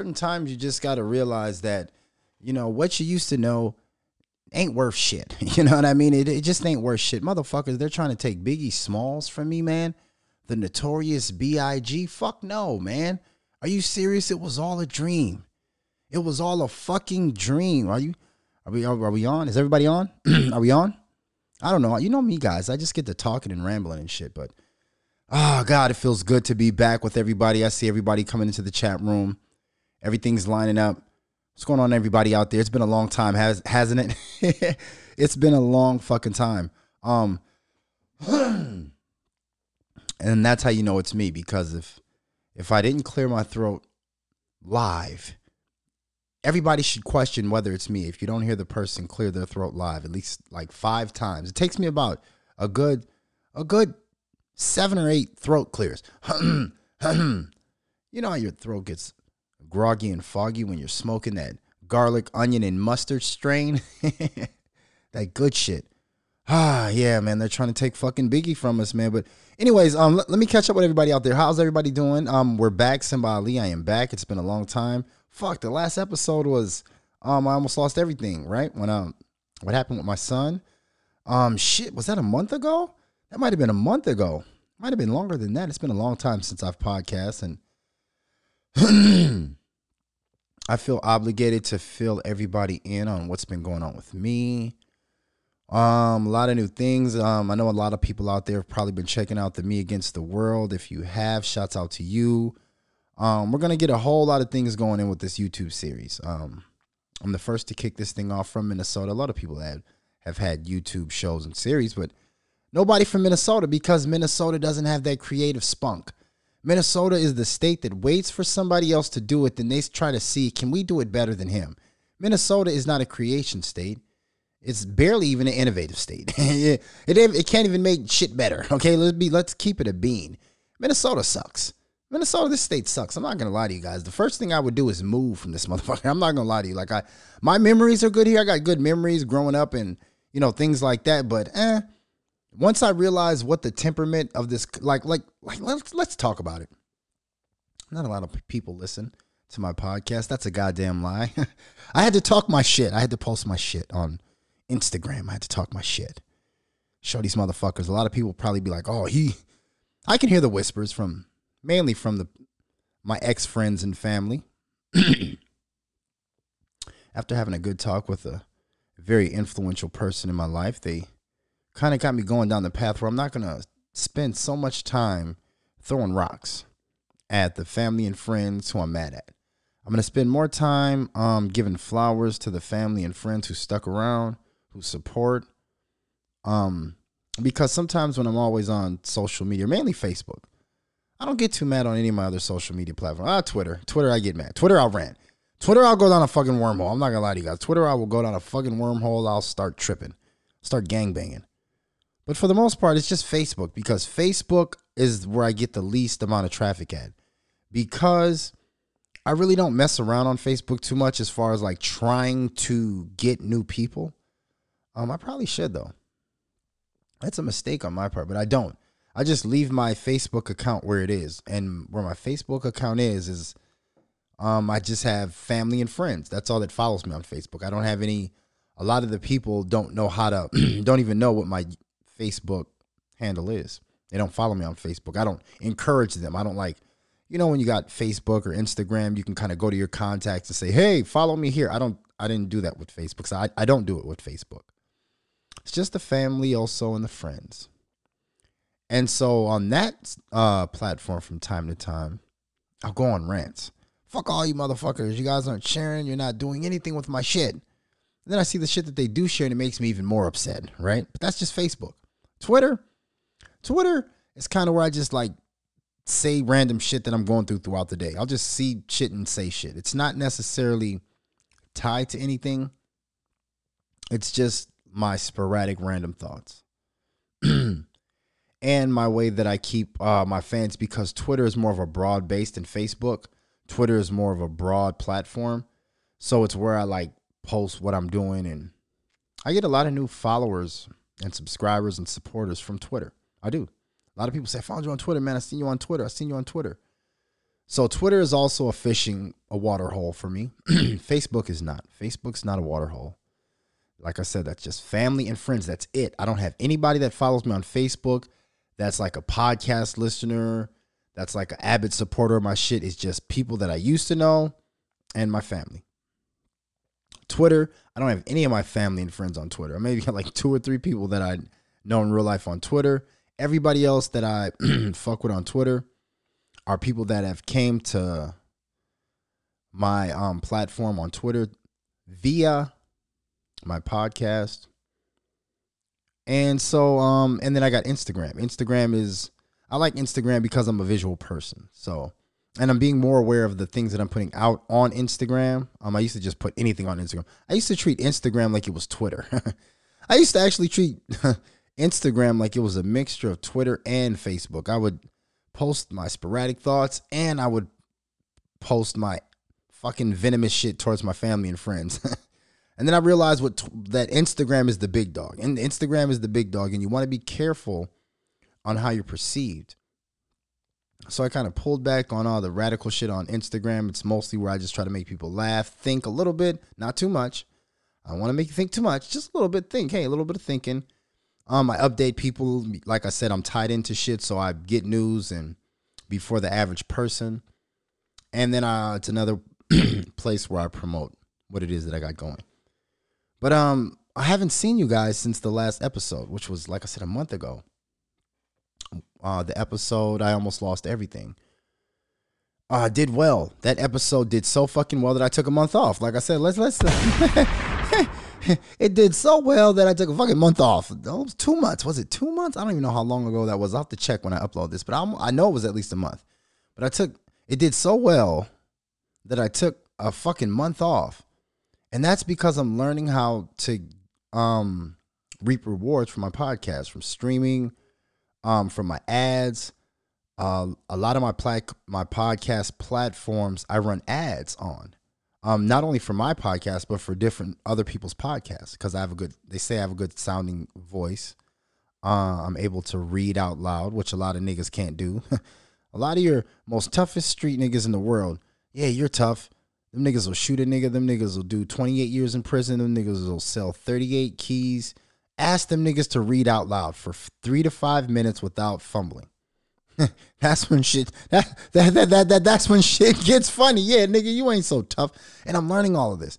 certain times you just got to realize that you know what you used to know ain't worth shit. You know what I mean? It, it just ain't worth shit. Motherfuckers, they're trying to take Biggie Smalls from me, man. The notorious B.I.G. Fuck no, man. Are you serious? It was all a dream. It was all a fucking dream. Are you? Are we? Are, are we on? Is everybody on? are we on? I don't know. You know me, guys. I just get to talking and rambling and shit. But oh god, it feels good to be back with everybody. I see everybody coming into the chat room. Everything's lining up. What's going on, everybody out there? It's been a long time, has hasn't it? it's been a long fucking time. Um, and that's how you know it's me because if if I didn't clear my throat live, everybody should question whether it's me. If you don't hear the person clear their throat live at least like five times, it takes me about a good a good seven or eight throat clears. you know how your throat gets groggy and foggy when you're smoking that garlic, onion, and mustard strain. that good shit. Ah, yeah, man. They're trying to take fucking Biggie from us, man. But anyways, um, let, let me catch up with everybody out there. How's everybody doing? Um, we're back. Simba Ali, I am back. It's been a long time. Fuck, the last episode was um, I almost lost everything, right? When um what happened with my son. Um, shit, was that a month ago? That might have been a month ago. Might have been longer than that. It's been a long time since I've podcast and I feel obligated to fill everybody in on what's been going on with me. Um, a lot of new things. Um, I know a lot of people out there have probably been checking out the Me Against the World. If you have, shouts out to you. Um, we're gonna get a whole lot of things going in with this YouTube series. Um, I'm the first to kick this thing off from Minnesota. A lot of people have have had YouTube shows and series, but nobody from Minnesota because Minnesota doesn't have that creative spunk. Minnesota is the state that waits for somebody else to do it, then they try to see, can we do it better than him? Minnesota is not a creation state. It's barely even an innovative state. it, it, can't even make shit better. Okay, let's be let's keep it a bean. Minnesota sucks. Minnesota, this state sucks. I'm not gonna lie to you guys. The first thing I would do is move from this motherfucker. I'm not gonna lie to you. Like I, my memories are good here. I got good memories growing up and you know things like that. But eh, once I realized what the temperament of this like like like let's let's talk about it. Not a lot of people listen to my podcast. That's a goddamn lie. I had to talk my shit. I had to post my shit on Instagram. I had to talk my shit. Show these motherfuckers. A lot of people probably be like, "Oh, he." I can hear the whispers from mainly from the my ex friends and family. After having a good talk with a very influential person in my life, they kind of got me going down the path where I'm not going to spend so much time throwing rocks at the family and friends who I'm mad at. I'm going to spend more time um, giving flowers to the family and friends who stuck around, who support. Um, because sometimes when I'm always on social media, mainly Facebook, I don't get too mad on any of my other social media platforms. Ah, Twitter. Twitter, I get mad. Twitter, I'll rant. Twitter, I'll go down a fucking wormhole. I'm not gonna lie to you guys. Twitter, I will go down a fucking wormhole. I'll start tripping, start gangbanging. But for the most part, it's just Facebook because Facebook is where I get the least amount of traffic at. Because I really don't mess around on Facebook too much as far as like trying to get new people. Um, I probably should though. That's a mistake on my part, but I don't. I just leave my Facebook account where it is, and where my Facebook account is is, um, I just have family and friends. That's all that follows me on Facebook. I don't have any. A lot of the people don't know how to, don't even know what my Facebook handle is. They don't follow me on Facebook. I don't encourage them. I don't like, you know, when you got Facebook or Instagram, you can kind of go to your contacts and say, hey, follow me here. I don't, I didn't do that with Facebook. So I, I don't do it with Facebook. It's just the family also and the friends. And so on that uh, platform from time to time, I'll go on rants. Fuck all you motherfuckers. You guys aren't sharing. You're not doing anything with my shit. And then I see the shit that they do share and it makes me even more upset, right? But that's just Facebook. Twitter, Twitter is kind of where I just like say random shit that I'm going through throughout the day. I'll just see shit and say shit. It's not necessarily tied to anything. It's just my sporadic random thoughts. and my way that I keep uh, my fans because Twitter is more of a broad based than Facebook. Twitter is more of a broad platform. So it's where I like post what I'm doing and I get a lot of new followers and subscribers and supporters from Twitter. I do. A lot of people say, I found you on Twitter, man. I seen you on Twitter. I seen you on Twitter. So Twitter is also a fishing a water hole for me. Facebook is not. Facebook's not a water hole. Like I said, that's just family and friends. That's it. I don't have anybody that follows me on Facebook that's like a podcast listener, that's like an avid supporter of my shit. It's just people that I used to know and my family. Twitter, I don't have any of my family and friends on Twitter. I maybe got like two or three people that I know in real life on Twitter. Everybody else that I fuck with on Twitter are people that have came to my um platform on Twitter via my podcast. And so um and then I got Instagram. Instagram is I like Instagram because I'm a visual person. So and I'm being more aware of the things that I'm putting out on Instagram. Um I used to just put anything on Instagram. I used to treat Instagram like it was Twitter. I used to actually treat Instagram like it was a mixture of Twitter and Facebook. I would post my sporadic thoughts and I would post my fucking venomous shit towards my family and friends. And then I realized what that Instagram is the big dog. And Instagram is the big dog and you want to be careful on how you're perceived. So I kind of pulled back on all the radical shit on Instagram. It's mostly where I just try to make people laugh, think a little bit, not too much. I want to make you think too much, just a little bit think. Hey, a little bit of thinking. Um, I update people. Like I said, I'm tied into shit, so I get news and before the average person. And then uh, it's another place where I promote what it is that I got going. But um, I haven't seen you guys since the last episode, which was like I said a month ago. Uh, the episode I almost lost everything. Uh, did well. That episode did so fucking well that I took a month off. Like I said, let's let's. it did so well that I took a fucking month off. Two months. Was it two months? I don't even know how long ago that was. I'll have to check when I upload this, but I'm, I know it was at least a month. But I took it did so well that I took a fucking month off and that's because I'm learning how to um, reap rewards from my podcast, from streaming, um, from my ads. Uh, a lot of my pla- my podcast platforms I run ads on, um, not only for my podcast but for different other people's podcasts because I have a good. They say I have a good sounding voice. Uh, I'm able to read out loud, which a lot of niggas can't do. a lot of your most toughest street niggas in the world, yeah, you're tough them niggas will shoot a nigga. Them niggas will do 28 years in prison. Them niggas will sell 38 keys. Ask them niggas to read out loud for three to five minutes without fumbling. that's when shit that, that, that that that that's when shit gets funny. Yeah, nigga, you ain't so tough. And I'm learning all of this.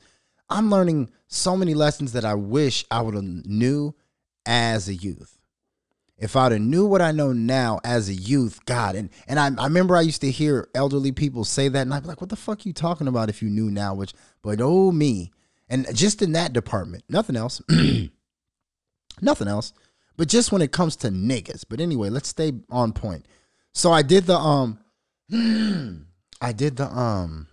I'm learning so many lessons that I wish I would have knew as a youth if I'd have knew what I know now as a youth, God, and and I, I remember I used to hear elderly people say that, and I'd be like, "What the fuck you talking about? If you knew now?" Which, but oh me, and just in that department, nothing else, nothing else, but just when it comes to niggas. But anyway, let's stay on point. So I did the um, I did the um,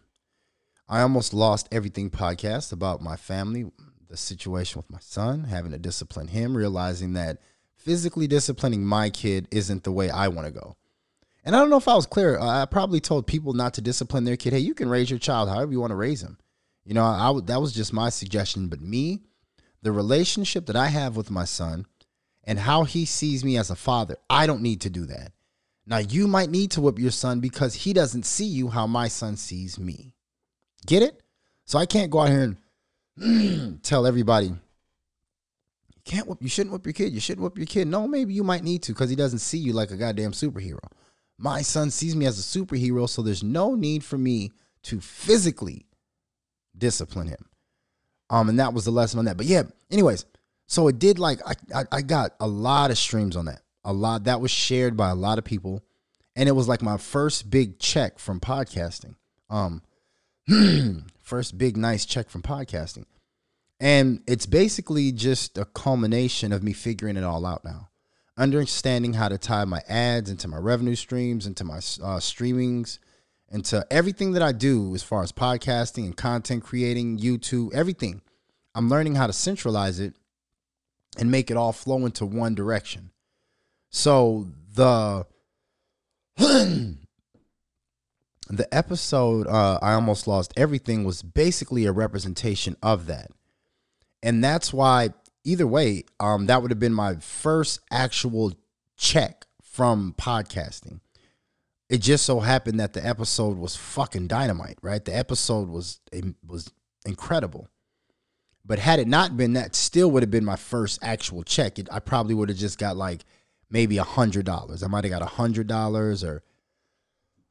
I almost lost everything podcast about my family, the situation with my son, having to discipline him, realizing that physically disciplining my kid isn't the way I want to go. And I don't know if I was clear. I probably told people not to discipline their kid. Hey, you can raise your child however you want to raise him. You know, I, I that was just my suggestion. But me, the relationship that I have with my son and how he sees me as a father, I don't need to do that. Now, you might need to whip your son because he doesn't see you how my son sees me. Get it? So I can't go out here and tell everybody, can't whip. You shouldn't whip your kid. You shouldn't whip your kid. No, maybe you might need to because he doesn't see you like a goddamn superhero. My son sees me as a superhero, so there's no need for me to physically discipline him. Um, and that was the lesson on that. But yeah, anyways, so it did like I, I, I got a lot of streams on that. A lot that was shared by a lot of people, and it was like my first big check from podcasting. Um, first big nice check from podcasting. And it's basically just a culmination of me figuring it all out now. Understanding how to tie my ads into my revenue streams, into my uh, streamings, into everything that I do as far as podcasting and content creating, YouTube, everything. I'm learning how to centralize it and make it all flow into one direction. So the the episode uh, I almost lost everything was basically a representation of that and that's why either way, um, that would have been my first actual check from podcasting. it just so happened that the episode was fucking dynamite, right? The episode was was incredible. But had it not been that, still would have been my first actual check. It, I probably would have just got like maybe a hundred dollars. I might have got a hundred dollars or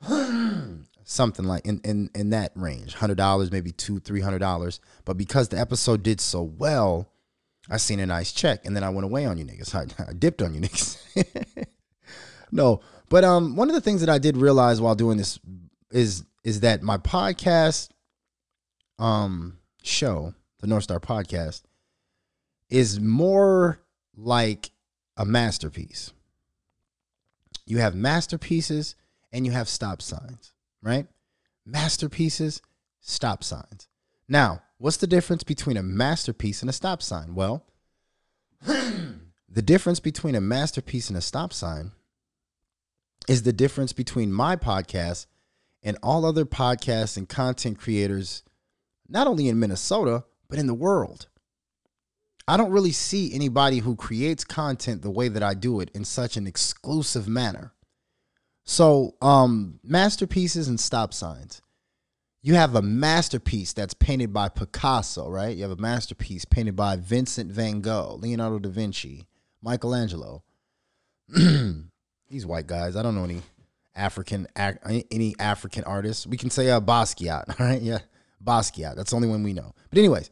something like in in in that range, hundred dollars, maybe two, three hundred dollars. But because the episode did so well, I seen a nice check, and then I went away on you niggas. I, I dipped on you niggas. no, but um, one of the things that I did realize while doing this is is that my podcast um show, the North Star Podcast, is more like a masterpiece. You have masterpieces and you have stop signs, right? Masterpieces, stop signs. Now, what's the difference between a masterpiece and a stop sign? Well, the difference between a masterpiece and a stop sign is the difference between my podcast and all other podcasts and content creators, not only in Minnesota, but in the world. I don't really see anybody who creates content the way that I do it in such an exclusive manner. So, um, masterpieces and stop signs. You have a masterpiece that's painted by Picasso, right? You have a masterpiece painted by Vincent van Gogh, Leonardo da Vinci, Michelangelo. These white guys, I don't know any African any African artists. We can say uh, Basquiat, all right? Yeah, Basquiat. That's the only one we know. But anyways,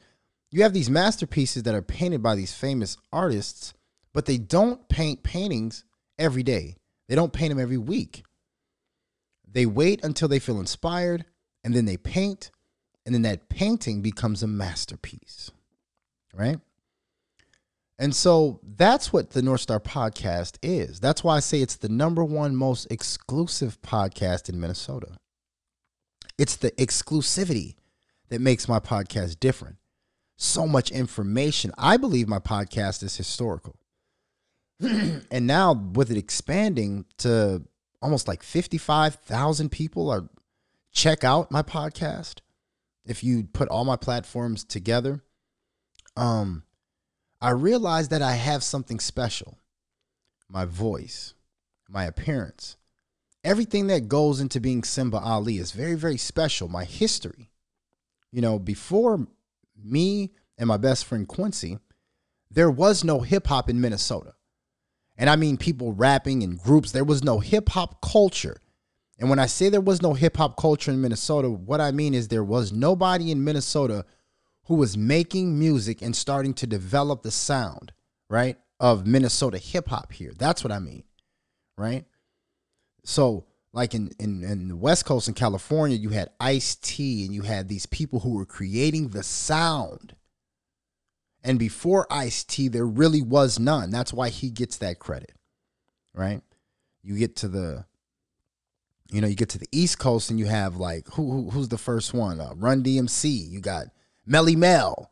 you have these masterpieces that are painted by these famous artists, but they don't paint paintings every day. They don't paint them every week. They wait until they feel inspired and then they paint, and then that painting becomes a masterpiece. Right? And so that's what the North Star podcast is. That's why I say it's the number one most exclusive podcast in Minnesota. It's the exclusivity that makes my podcast different so much information. I believe my podcast is historical. and now with it expanding to almost like 55,000 people are check out my podcast if you put all my platforms together um i realize that i have something special my voice my appearance everything that goes into being simba ali is very very special my history you know before me and my best friend Quincy, there was no hip hop in Minnesota. And I mean people rapping in groups. There was no hip hop culture. And when I say there was no hip hop culture in Minnesota, what I mean is there was nobody in Minnesota who was making music and starting to develop the sound, right, of Minnesota hip hop here. That's what I mean, right? So like in, in, in the West Coast in California, you had Ice T and you had these people who were creating the sound. And before Ice T, there really was none. That's why he gets that credit, right? You get to the, you know, you get to the East Coast and you have like who, who who's the first one? Uh, Run DMC. You got Melle Mel,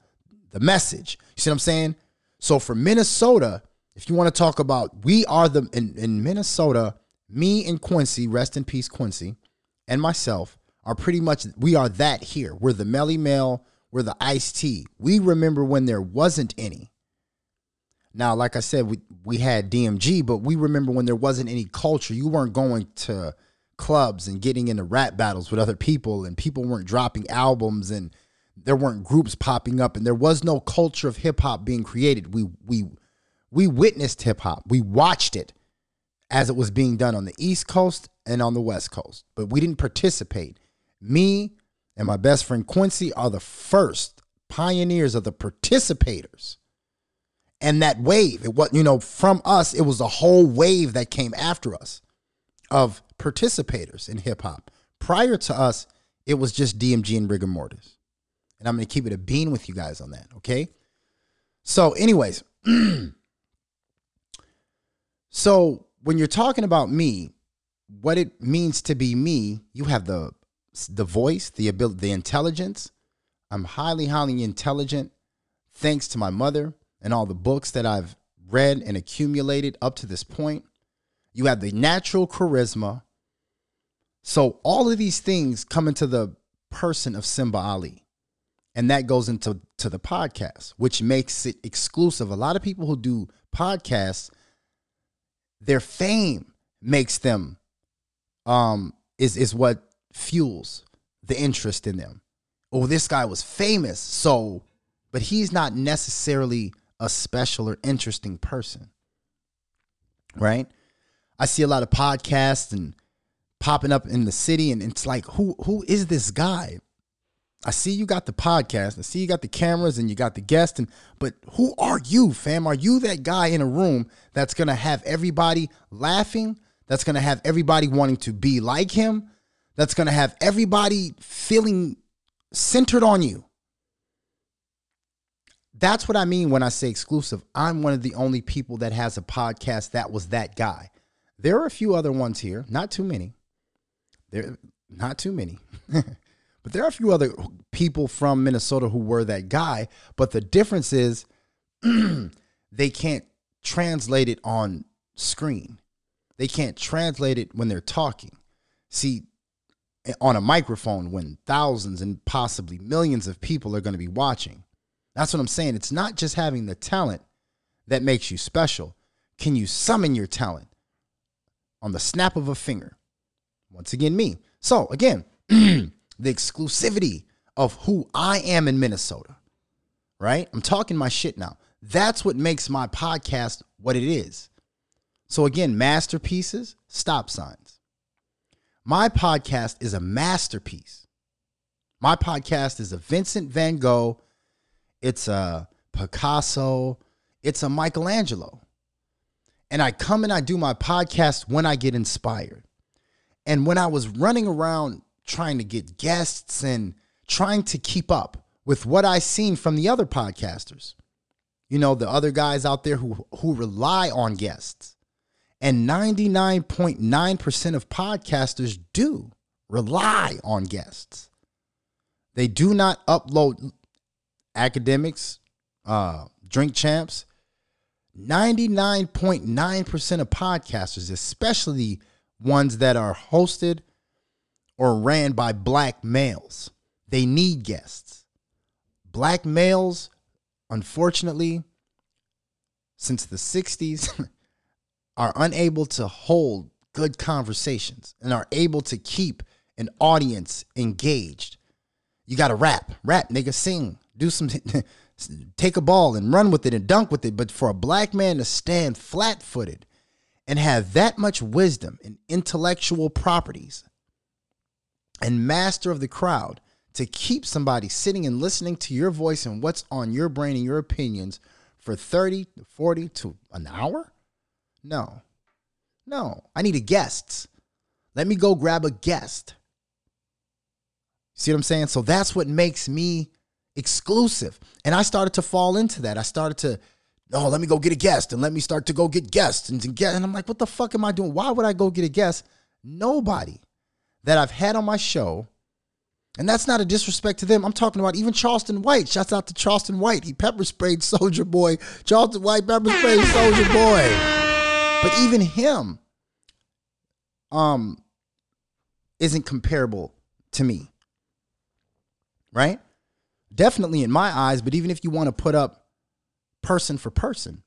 The Message. You see what I'm saying? So for Minnesota, if you want to talk about, we are the in, in Minnesota me and Quincy, rest in peace, Quincy, and myself are pretty much we are that here. We're the Melle Mel, we're the Ice T. We remember when there wasn't any. Now, like I said, we we had DMG, but we remember when there wasn't any culture. You weren't going to clubs and getting into rap battles with other people, and people weren't dropping albums, and there weren't groups popping up, and there was no culture of hip hop being created. We we we witnessed hip hop. We watched it as it was being done on the East Coast and on the West Coast, but we didn't participate. Me and my best friend Quincy are the first pioneers of the participators. And that wave, it was, you know, from us, it was a whole wave that came after us of participators in hip hop. Prior to us, it was just DMG and rigor mortis. And I'm going to keep it a bean with you guys on that, okay? So, anyways, so when you're talking about me, what it means to be me, you have the the voice, the ability, the intelligence. I'm highly, highly intelligent, thanks to my mother and all the books that I've read and accumulated up to this point. You have the natural charisma. So all of these things come into the person of Simba Ali. And that goes into to the podcast, which makes it exclusive. A lot of people who do podcasts their fame makes them um, is is what fuels the interest in them. Oh, this guy was famous, so, but he's not necessarily a special or interesting person, right? I see a lot of podcasts and popping up in the city, and it's like, who who is this guy? I see you got the podcast. I see you got the cameras and you got the guest. And but who are you, fam? Are you that guy in a room that's gonna have everybody laughing? That's gonna have everybody wanting to be like him? That's gonna have everybody feeling centered on you. That's what I mean when I say exclusive. I'm one of the only people that has a podcast that was that guy. There are a few other ones here, not too many. There not too many. But there are a few other people from Minnesota who were that guy. But the difference is they can't translate it on screen. They can't translate it when they're talking. See, eh, on a microphone when thousands and possibly millions of people are going to be watching. That's what I'm saying. It's not just having the talent that makes you special. Can you summon your talent on the snap of a finger? Once again, me. So, again, the exclusivity of who I am in Minnesota, right? I'm talking my shit now. That's what makes my podcast what it is. So, again, masterpieces, stop signs. My podcast is a masterpiece. My podcast is a Vincent van Gogh, it's a Picasso, it's a Michelangelo. And I come and I do my podcast when I get inspired. And when I was running around trying to get guests and trying to keep up with what I've seen from the other podcasters. You know, the other guys out there who who rely on guests. And 99.9% of podcasters do rely on guests. They do not upload academics, uh, drink champs. 99.9% of podcasters, especially ones that are hosted or ran by black males. They need guests. Black males, unfortunately, since the 60s, are unable to hold good conversations and are able to keep an audience engaged. You got to rap, rap, nigga, sing, do some, take a ball and run with it and dunk with it. But for a black man to stand flat footed and have that much wisdom and intellectual properties and master of the crowd to keep somebody sitting and listening to your voice and what's on your brain and your opinions for 30 to 40 to an hour? No. No. I need a guest. Let me go grab a guest. See what I'm saying? So that's what makes me exclusive. And I started to fall into that. I started to, oh, let me go get a guest and let me start to go get guests and get. And I'm like, what the fuck am I doing? Why would I go get a guest? Nobody that I've had on my show, and that's not a disrespect to them. I'm talking about even Charleston White. Shouts out to Charleston White. He pepper sprayed Soulja Boy. Charleston White pepper sprayed Soulja Boy. But even him, um, isn't comparable to me. Right? Definitely in my eyes, but even if you want to put up person for person,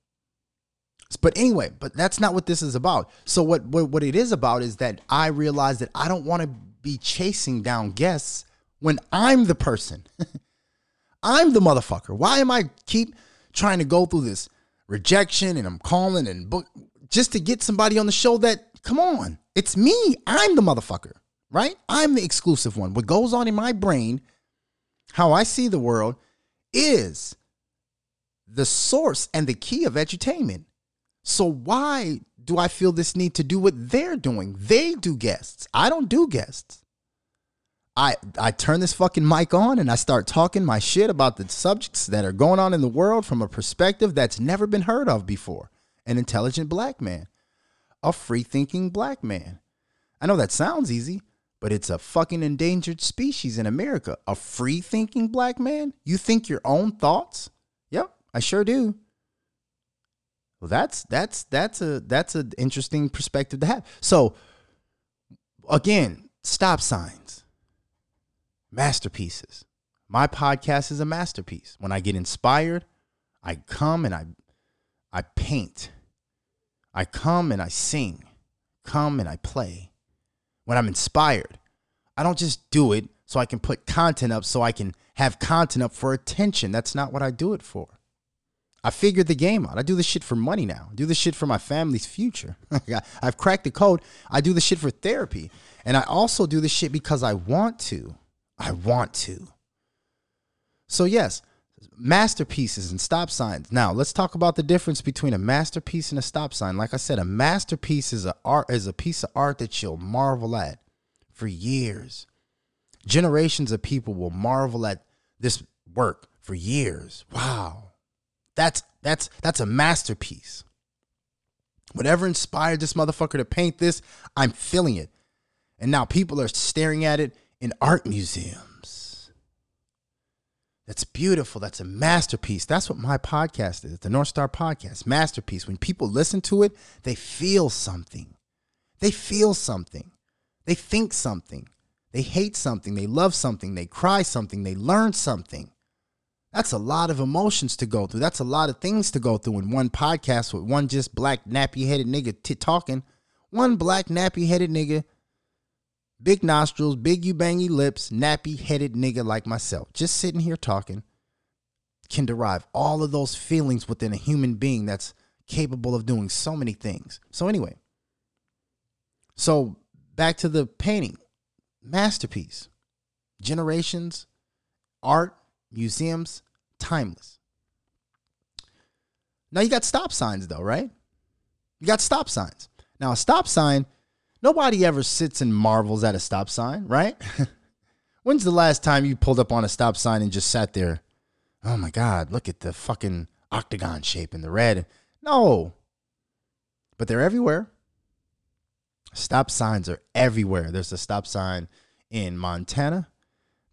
but anyway, but that's not what this is about. So what, what what it is about is that I realize that I don't want to be chasing down guests when I'm the person. I'm the motherfucker. Why am I keep trying to go through this rejection and I'm calling and book just to get somebody on the show that come on, it's me. I'm the motherfucker, right? I'm the exclusive one. What goes on in my brain, how I see the world is the source and the key of edutainment. So why do I feel this need to do what they're doing? They do guests. I don't do guests. I I turn this fucking mic on and I start talking my shit about the subjects that are going on in the world from a perspective that's never been heard of before. An intelligent black man. A free thinking black man. I know that sounds easy, but it's a fucking endangered species in America. A free thinking black man? You think your own thoughts? Yep, I sure do. Well, that's that's that's a that's an interesting perspective to have. So again, stop signs, masterpieces. My podcast is a masterpiece. When I get inspired, I come and I I paint. I come and I sing. Come and I play. when I'm inspired. I don't just do it so I can put content up so I can have content up for attention. That's not what I do it for. I figured the game out. I do this shit for money now. I do this shit for my family's future. I've cracked the code. I do this shit for therapy. And I also do this shit because I want to. I want to. So, yes, masterpieces and stop signs. Now, let's talk about the difference between a masterpiece and a stop sign. Like I said, a masterpiece is a art is a piece of art that you'll marvel at for years. Generations of people will marvel at this work for years. Wow. That's that's that's a masterpiece. Whatever inspired this motherfucker to paint this, I'm feeling it. And now people are staring at it in art museums. That's beautiful. That's a masterpiece. That's what my podcast is, the North Star Podcast. Masterpiece. When people listen to it, they feel something. They feel something. They think something. They hate something. They love something. They cry something. They learn something. That's a lot of emotions to go through. That's a lot of things to go through in one podcast with one just black nappy headed nigga t- talking. One black nappy headed nigga, big nostrils, big you bangy lips, nappy headed nigga like myself, just sitting here talking, can derive all of those feelings within a human being that's capable of doing so many things. So, anyway, so back to the painting masterpiece, generations, art, museums, timeless. Now you got stop signs though, right? You got stop signs. Now a stop sign, nobody ever sits and marvels at a stop sign, right? When's the last time you pulled up on a stop sign and just sat there? Oh my God, look at the fucking octagon shape in the red. No. But they're everywhere. Stop signs are everywhere. There's a stop sign in Montana.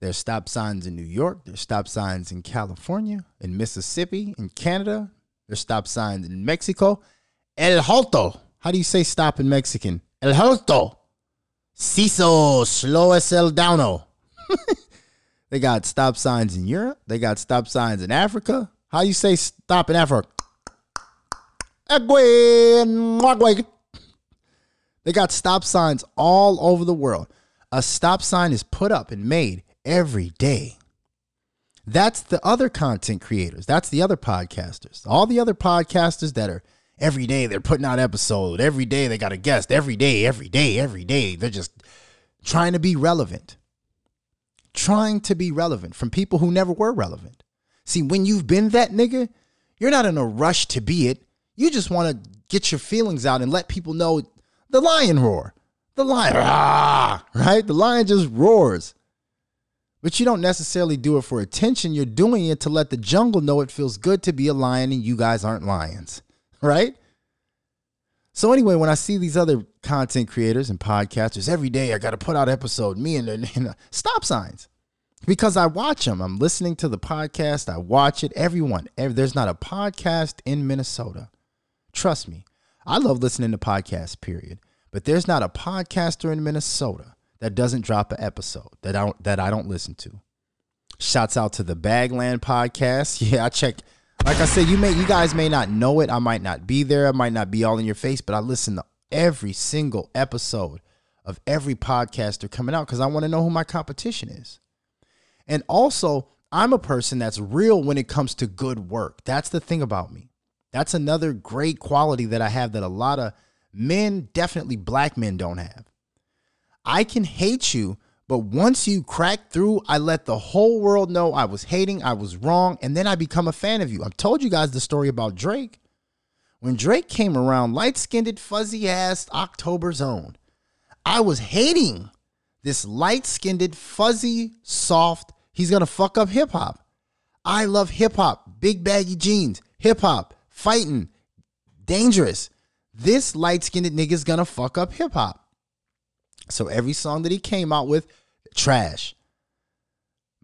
There's stop signs in New York. There's stop signs in California, in Mississippi, in Canada. There's stop signs in Mexico. El Alto. How do you say stop in Mexican? El Alto. Ciso, slow as el downo. they got stop signs in Europe. They got stop signs in Africa. How do you say stop in Africa? Eh, they got stop signs all over the world. A stop sign is put up and made every day. That's the other content creators. That's the other podcasters. All the other podcasters that are every day they're putting out episode. Every day they got a guest. Every day, every day, every day. They're just trying to be relevant. Trying to be relevant from people who never were relevant. See, when you've been that nigga, you're not in a rush to be it. You just want to get your feelings out and let people know the lion roar. The lion, ah, right? The lion just roars. But you don't necessarily do it for attention. You're doing it to let the jungle know it feels good to be a lion and you guys aren't lions, right? So anyway, when I see these other content creators and podcasters every day, I got to put out episode. Me and, and uh, stop signs because I watch them. I'm listening to the podcast. I watch it. Everyone, every, there's not a podcast in Minnesota. Trust me, I love listening to podcasts. Period. But there's not a podcaster in Minnesota that doesn't drop an episode that I don't, that I don't listen to. Shouts out to the Bagland podcast. Yeah, I check. Like I said, you may you guys may not know it. I might not be there. I might not be all in your face, but I listen to every single episode of every podcaster coming out because I want to know who my competition is. And also, I'm a person that's real when it comes to good work. That's the thing about me. That's another great quality that I have that a lot of men, definitely black men, don't have. I can hate you, but once you crack through, I let the whole world know I was hating, I was wrong, and then I become a fan of you. I've told you guys the story about Drake. When Drake came around, light skinned, fuzzy ass October zone, I was hating this light skinned, fuzzy, soft, he's gonna fuck up hip hop. I love hip hop, big baggy jeans, hip hop, fighting, dangerous. This light skinned nigga's gonna fuck up hip hop. So every song that he came out with, trash.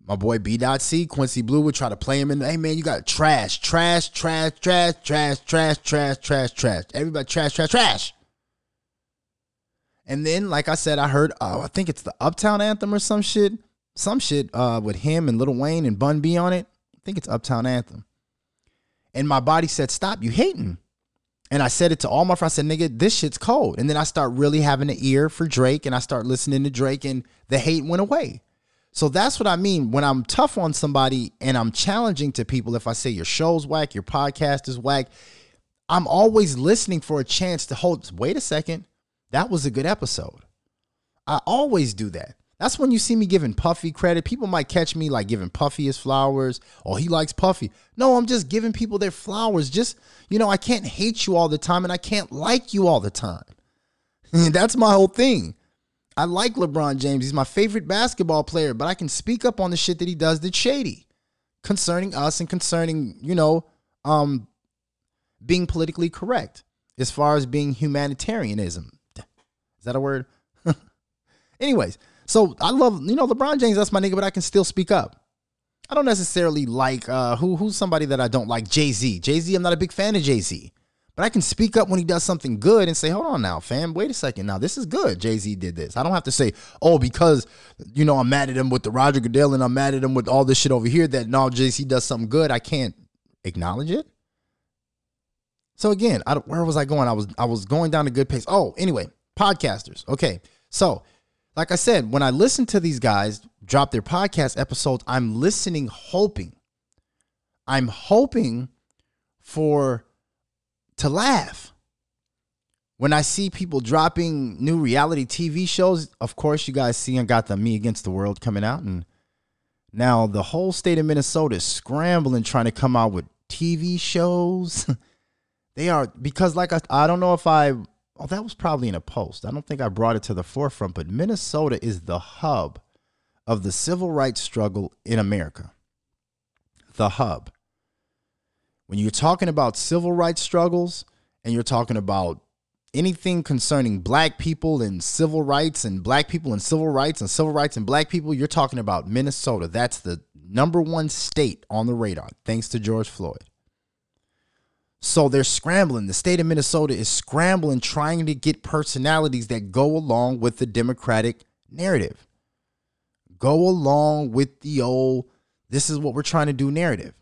My boy B.C. Quincy Blue would try to play him in. Hey man, you got trash, trash, trash, trash, trash, trash, trash, trash, trash. Everybody trash, trash, trash. And then, like I said, I heard, oh, I think it's the Uptown Anthem or some shit. Some shit uh, with him and Lil Wayne and Bun B on it. I think it's Uptown Anthem. And my body said, stop, you hating. And I said it to all my friends. I said, nigga, this shit's cold. And then I start really having an ear for Drake and I start listening to Drake and the hate went away. So that's what I mean when I'm tough on somebody and I'm challenging to people. If I say your show's whack, your podcast is whack, I'm always listening for a chance to hold. Wait a second. That was a good episode. I always do that. That's when you see me giving Puffy credit. People might catch me like giving Puffy his flowers. Oh, he likes Puffy. No, I'm just giving people their flowers. Just, you know, I can't hate you all the time and I can't like you all the time. That's my whole thing. I like LeBron James. He's my favorite basketball player, but I can speak up on the shit that he does that's shady concerning us and concerning, you know, um, being politically correct as far as being humanitarianism. Is that a word? Anyways, so I love, you know, LeBron James, that's my nigga, but I can still speak up. I don't necessarily like uh who who's somebody that I don't like. Jay-Z. Jay-Z, I'm not a big fan of Jay-Z. But I can speak up when he does something good and say, hold on now, fam, wait a second. Now, this is good. Jay Z did this. I don't have to say, oh, because, you know, I'm mad at him with the Roger Goodell and I'm mad at him with all this shit over here that no, Jay Z does something good. I can't acknowledge it. So again, I, where was I going? I was I was going down a good pace. Oh, anyway, podcasters. Okay, so like I said, when I listen to these guys drop their podcast episodes, I'm listening, hoping, I'm hoping for to laugh. When I see people dropping new reality TV shows, of course, you guys see I got the Me Against the World coming out, and now the whole state of Minnesota is scrambling trying to come out with TV shows. They are because like I, I don't know if I oh that was probably in a post. I don't think I brought it to the forefront, but Minnesota is the hub of the civil rights struggle in America. The hub. When you're talking about civil rights struggles and you're talking about anything concerning black people and civil rights and black people and civil rights and civil rights and black people, you're talking about Minnesota. That's the number one state on the radar, thanks to George Floyd. So they're scrambling. The state of Minnesota is scrambling, trying to get personalities that go along with the Democratic narrative, go along with the old, this is what we're trying to do narrative.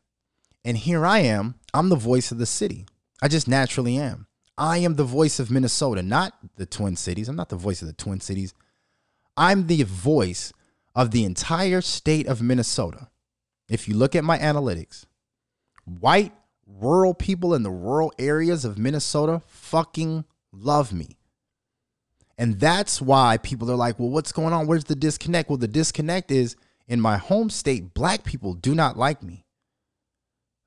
And here I am. I'm the voice of the city. I just naturally am. I am the voice of Minnesota, not the Twin Cities. I'm not the voice of the Twin Cities. I'm the voice of the entire state of Minnesota. If you look at my analytics, white rural people in the rural areas of Minnesota fucking love me. And that's why people are like, well, what's going on? Where's the disconnect? Well, the disconnect is in my home state, black people do not like me.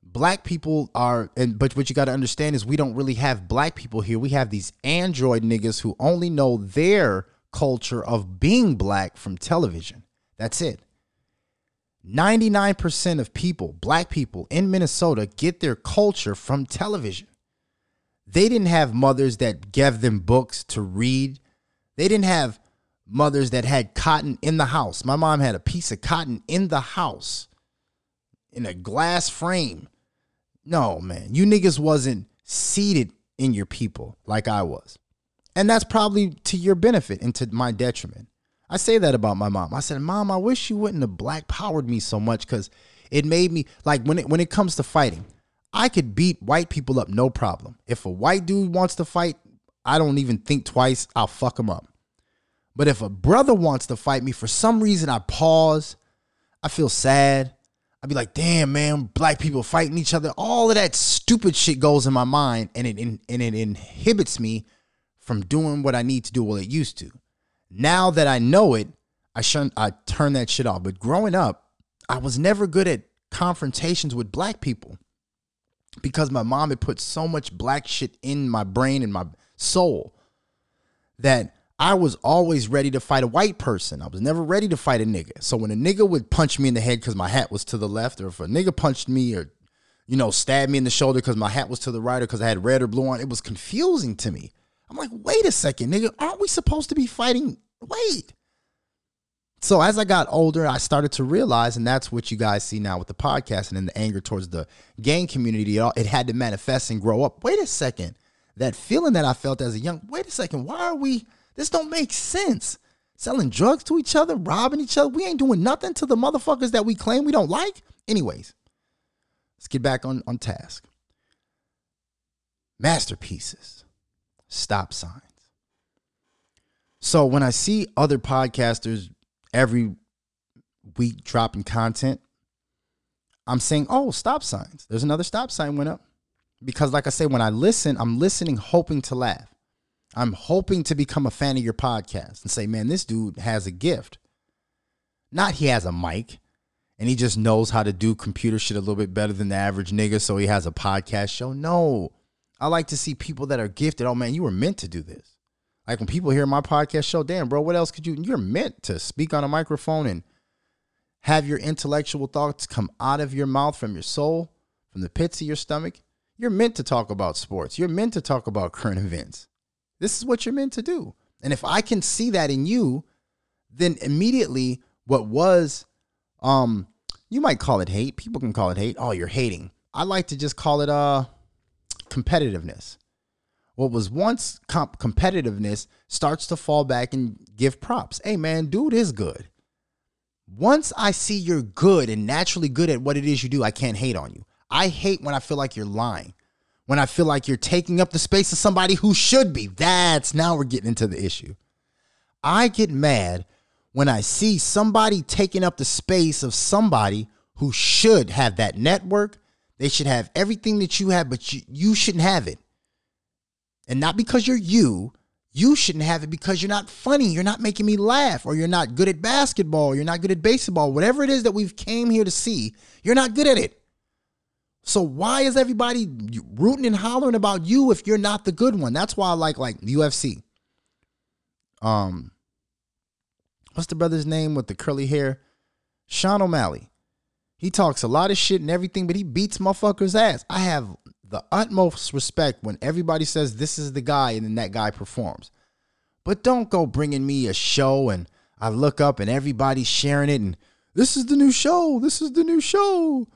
Black people are, and but what you got to understand is we don't really have black people here. We have these android niggas who only know their culture of being black from television. That's it. 99% of people, black people in Minnesota, get their culture from television. They didn't have mothers that gave them books to read. They didn't have mothers that had cotton in the house. My mom had a piece of cotton in the house in a glass frame. No, man, you niggas wasn't seated in your people like I was. And that's probably to your benefit and to my detriment. I say that about my mom. I said, "Mom, I wish you wouldn't have black powered me so much cuz it made me like when it when it comes to fighting, I could beat white people up no problem. If a white dude wants to fight, I don't even think twice. I'll fuck him up. But if a brother wants to fight me for some reason, I pause. I feel sad. I'd be like, damn, man, black people fighting each other. All of that stupid shit goes in my mind and it and it inhibits me from doing what I need to do what it used to. Now that I know it, I shun I turn that shit off. But growing up, I was never good at confrontations with black people because my mom had put so much black shit in my brain and my soul that I was always ready to fight a white person. I was never ready to fight a nigga. So when a nigga would punch me in the head because my hat was to the left, or if a nigga punched me or, you know, stabbed me in the shoulder because my hat was to the right or because I had red or blue on, it was confusing to me. I'm like, wait a second, nigga, aren't we supposed to be fighting? Wait. So as I got older, I started to realize, and that's what you guys see now with the podcast and in the anger towards the gang community, it had to manifest and grow up. Wait a second. That feeling that I felt as a young, wait a second, why are we, this don't make sense. Selling drugs to each other, robbing each other. We ain't doing nothing to the motherfuckers that we claim we don't like. Anyways, let's get back on, on task. masterpieces, stop signs. So when I see other podcasters every week dropping content, I'm saying, oh, stop signs. There's another stop sign went up. Because, like I say, when I listen, I'm listening hoping to laugh. I'm hoping to become a fan of your podcast and say, man, this dude has a gift. Not he has a mic and he just knows how to do computer shit a little bit better than the average nigga, so he has a podcast show. No. I like to see people that are gifted. Oh man, you were meant to do this. Like when people hear my podcast show, damn, bro, what else could you? You're meant to speak on a microphone and have your intellectual thoughts come out of your mouth from your soul, from the pits of your stomach. You're meant to talk about sports. You're meant to talk about current events. This is what you're meant to do. And if I can see that in you, then immediately what was um you might call it hate. People can call it hate. Oh, you're hating. I like to just call it uh competitiveness. What was once comp- competitiveness starts to fall back and give props. Hey man, dude is good. Once I see you're good and naturally good at what it is you do, I can't hate on you. I hate when I feel like you're lying. When I feel like you're taking up the space of somebody who should be. That's now we're getting into the issue. I get mad when I see somebody taking up the space of somebody who should have that network, they should have everything that you have, but you, you shouldn't have it. And not because you're you, you shouldn't have it because you're not funny, you're not making me laugh, or you're not good at basketball, you're not good at baseball, whatever it is that we've came here to see, you're not good at it. So why is everybody rooting and hollering about you if you're not the good one? That's why I like like UFC. Um, what's the brother's name with the curly hair? Sean O'Malley. He talks a lot of shit and everything, but he beats motherfuckers' ass. I have the utmost respect when everybody says this is the guy and then that guy performs. But don't go bringing me a show and I look up and everybody's sharing it and this is the new show. This is the new show.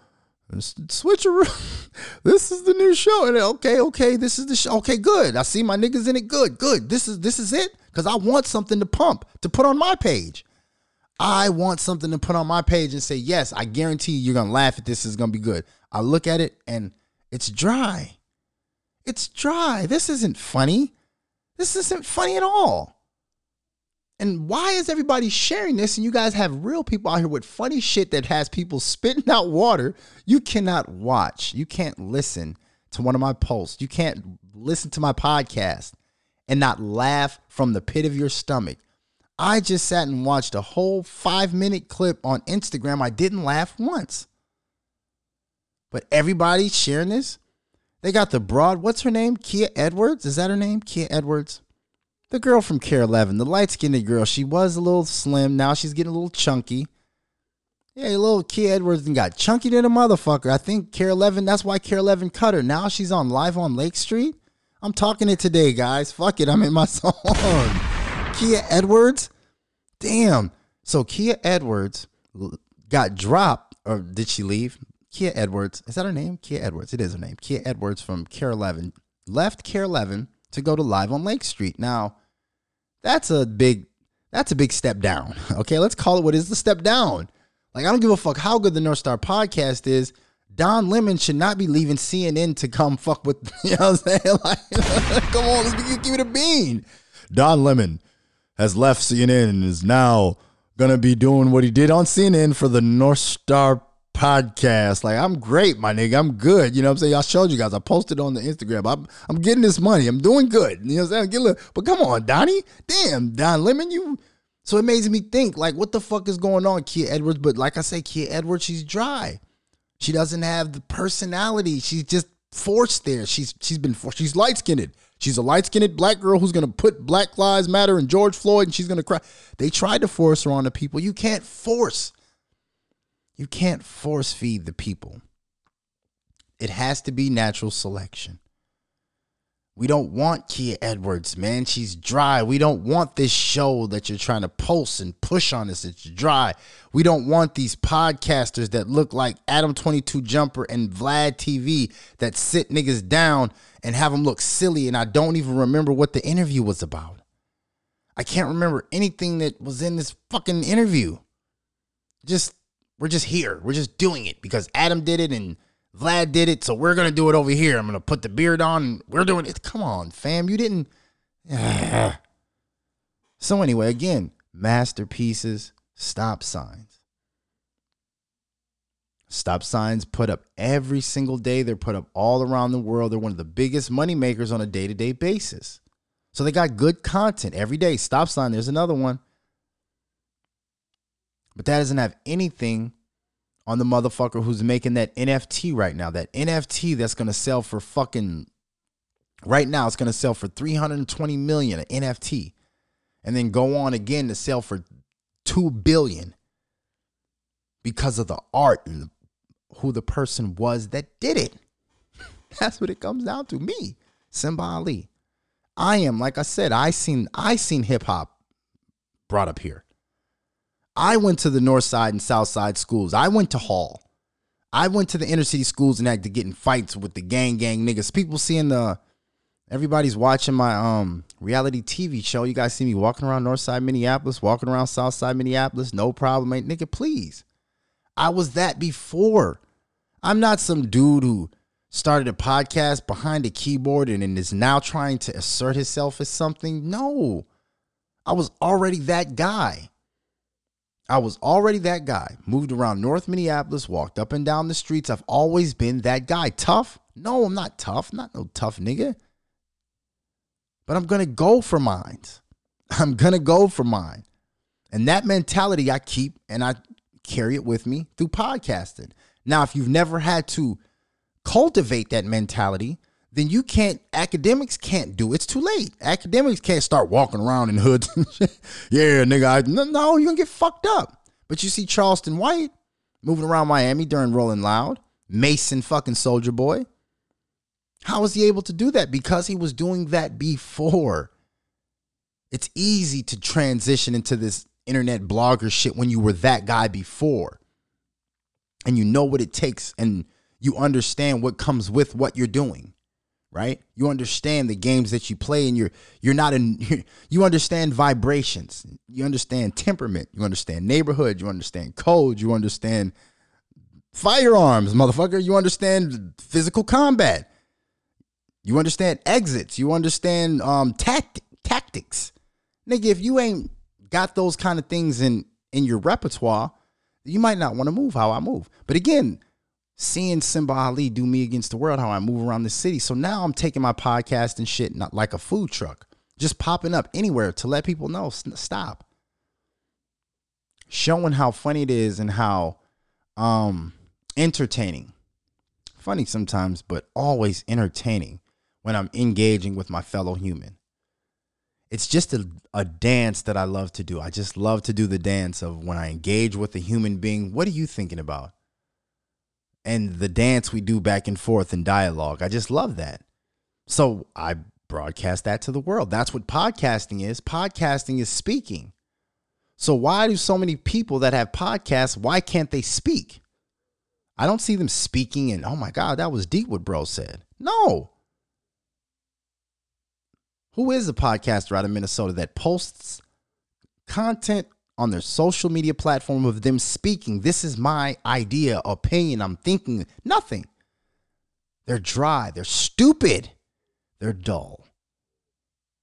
Switcheroo. this is the new show. And okay, okay, this is the show. Okay, good. I see my niggas in it. Good, good. This is this is it because I want something to pump to put on my page. I want something to put on my page and say, yes, I guarantee you're gonna laugh at this. Is gonna be good. I look at it and it's dry. It's dry. This isn't funny. This isn't funny at all. And why is everybody sharing this? And you guys have real people out here with funny shit that has people spitting out water. You cannot watch. You can't listen to one of my posts. You can't listen to my podcast and not laugh from the pit of your stomach. I just sat and watched a whole five minute clip on Instagram. I didn't laugh once. But everybody sharing this. They got the broad, what's her name? Kia Edwards? Is that her name? Kia Edwards? The girl from KARE 11, the light skinned girl. She was a little slim. Now she's getting a little chunky. Yeah, little Kia Edwards and got chunky to the motherfucker. I think KARE 11, that's why KARE 11 cut her. Now she's on live on Lake Street. I'm talking it today, guys. Fuck it. I'm in my song. Kia Edwards? Damn. So Kia Edwards got dropped, or did she leave? Kia Edwards, is that her name? Kia Edwards. It is her name. Kia Edwards from KARE 11 left KARE 11 to go to Live on Lake Street. Now, that's a big that's a big step down. Okay, let's call it what is the step down. Like I don't give a fuck how good the North Star podcast is. Don Lemon should not be leaving CNN to come fuck with you know what I'm saying? Like come on, let's give, it a bean. Don Lemon has left CNN and is now gonna be doing what he did on CNN for the North Star podcast. Like I'm great, my nigga. I'm good. You know what I'm saying? I showed you guys. I posted on the Instagram. I'm I'm getting this money. I'm doing good. You know what I'm saying? Get a little, but come on, Donnie. Damn, Don Lemon, you so it makes me think, like, what the fuck is going on, Kia Edwards? But like I say, Kia Edwards, she's dry. She doesn't have the personality. She's just forced there. She's she's been forced. She's light skinned. She's a light skinned black girl who's gonna put Black Lives Matter and George Floyd, and she's gonna cry. They tried to force her on the people. You can't force you can't force feed the people. It has to be natural selection. We don't want Kia Edwards, man. She's dry. We don't want this show that you're trying to pulse and push on us. It's dry. We don't want these podcasters that look like Adam 22 Jumper and Vlad TV that sit niggas down and have them look silly. And I don't even remember what the interview was about. I can't remember anything that was in this fucking interview. Just we're just here. We're just doing it because Adam did it and Vlad did it, so we're gonna do it over here. I'm gonna put the beard on. We're doing it. Come on, fam. You didn't. So anyway, again, masterpieces, stop signs. Stop signs put up every single day. They're put up all around the world. They're one of the biggest money makers on a day to day basis. So they got good content every day. Stop sign, there's another one. But that doesn't have anything on the motherfucker who's making that NFT right now. That NFT that's gonna sell for fucking right now, it's gonna sell for 320 million an NFT. And then go on again to sell for two billion because of the art and who the person was that did it. That's what it comes down to. Me, Simba Ali. I am, like I said, I seen I seen hip hop brought up here. I went to the north side and south side schools. I went to Hall. I went to the inner city schools and had to get in fights with the gang gang niggas. People seeing the everybody's watching my um reality TV show. You guys see me walking around north side Minneapolis, walking around south side Minneapolis, no problem, ain't nigga, please. I was that before. I'm not some dude who started a podcast behind a keyboard and, and is now trying to assert himself as something. No. I was already that guy. I was already that guy. Moved around North Minneapolis, walked up and down the streets. I've always been that guy. Tough? No, I'm not tough. Not no tough nigga. But I'm going to go for mine. I'm going to go for mine. And that mentality I keep and I carry it with me through podcasting. Now, if you've never had to cultivate that mentality, then you can't, academics can't do it. It's too late. Academics can't start walking around in hoods. yeah, nigga, I, no, you're going to get fucked up. But you see Charleston White moving around Miami during Rolling Loud, Mason fucking Soulja Boy. How was he able to do that? Because he was doing that before. It's easy to transition into this internet blogger shit when you were that guy before. And you know what it takes and you understand what comes with what you're doing. Right? You understand the games that you play and you're you're not in you understand vibrations. You understand temperament, you understand neighborhood, you understand code, you understand firearms, motherfucker. You understand physical combat. You understand exits. You understand um tact- tactics. Nigga, if you ain't got those kind of things in in your repertoire, you might not want to move how I move. But again, seeing Simba Ali do me against the world, how I move around the city. So now I'm taking my podcast and shit not like a food truck, just popping up anywhere to let people know stop. Showing how funny it is and how um entertaining. Funny sometimes, but always entertaining when I'm engaging with my fellow human it's just a, a dance that I love to do. I just love to do the dance of when I engage with a human being, what are you thinking about? And the dance we do back and forth in dialogue. I just love that. So I broadcast that to the world. That's what podcasting is. Podcasting is speaking. So why do so many people that have podcasts, why can't they speak? I don't see them speaking and oh my God, that was deep what bro said. No. Who is a podcaster out of Minnesota that posts content on their social media platform of them speaking? This is my idea, opinion, I'm thinking. Nothing. They're dry, they're stupid, they're dull.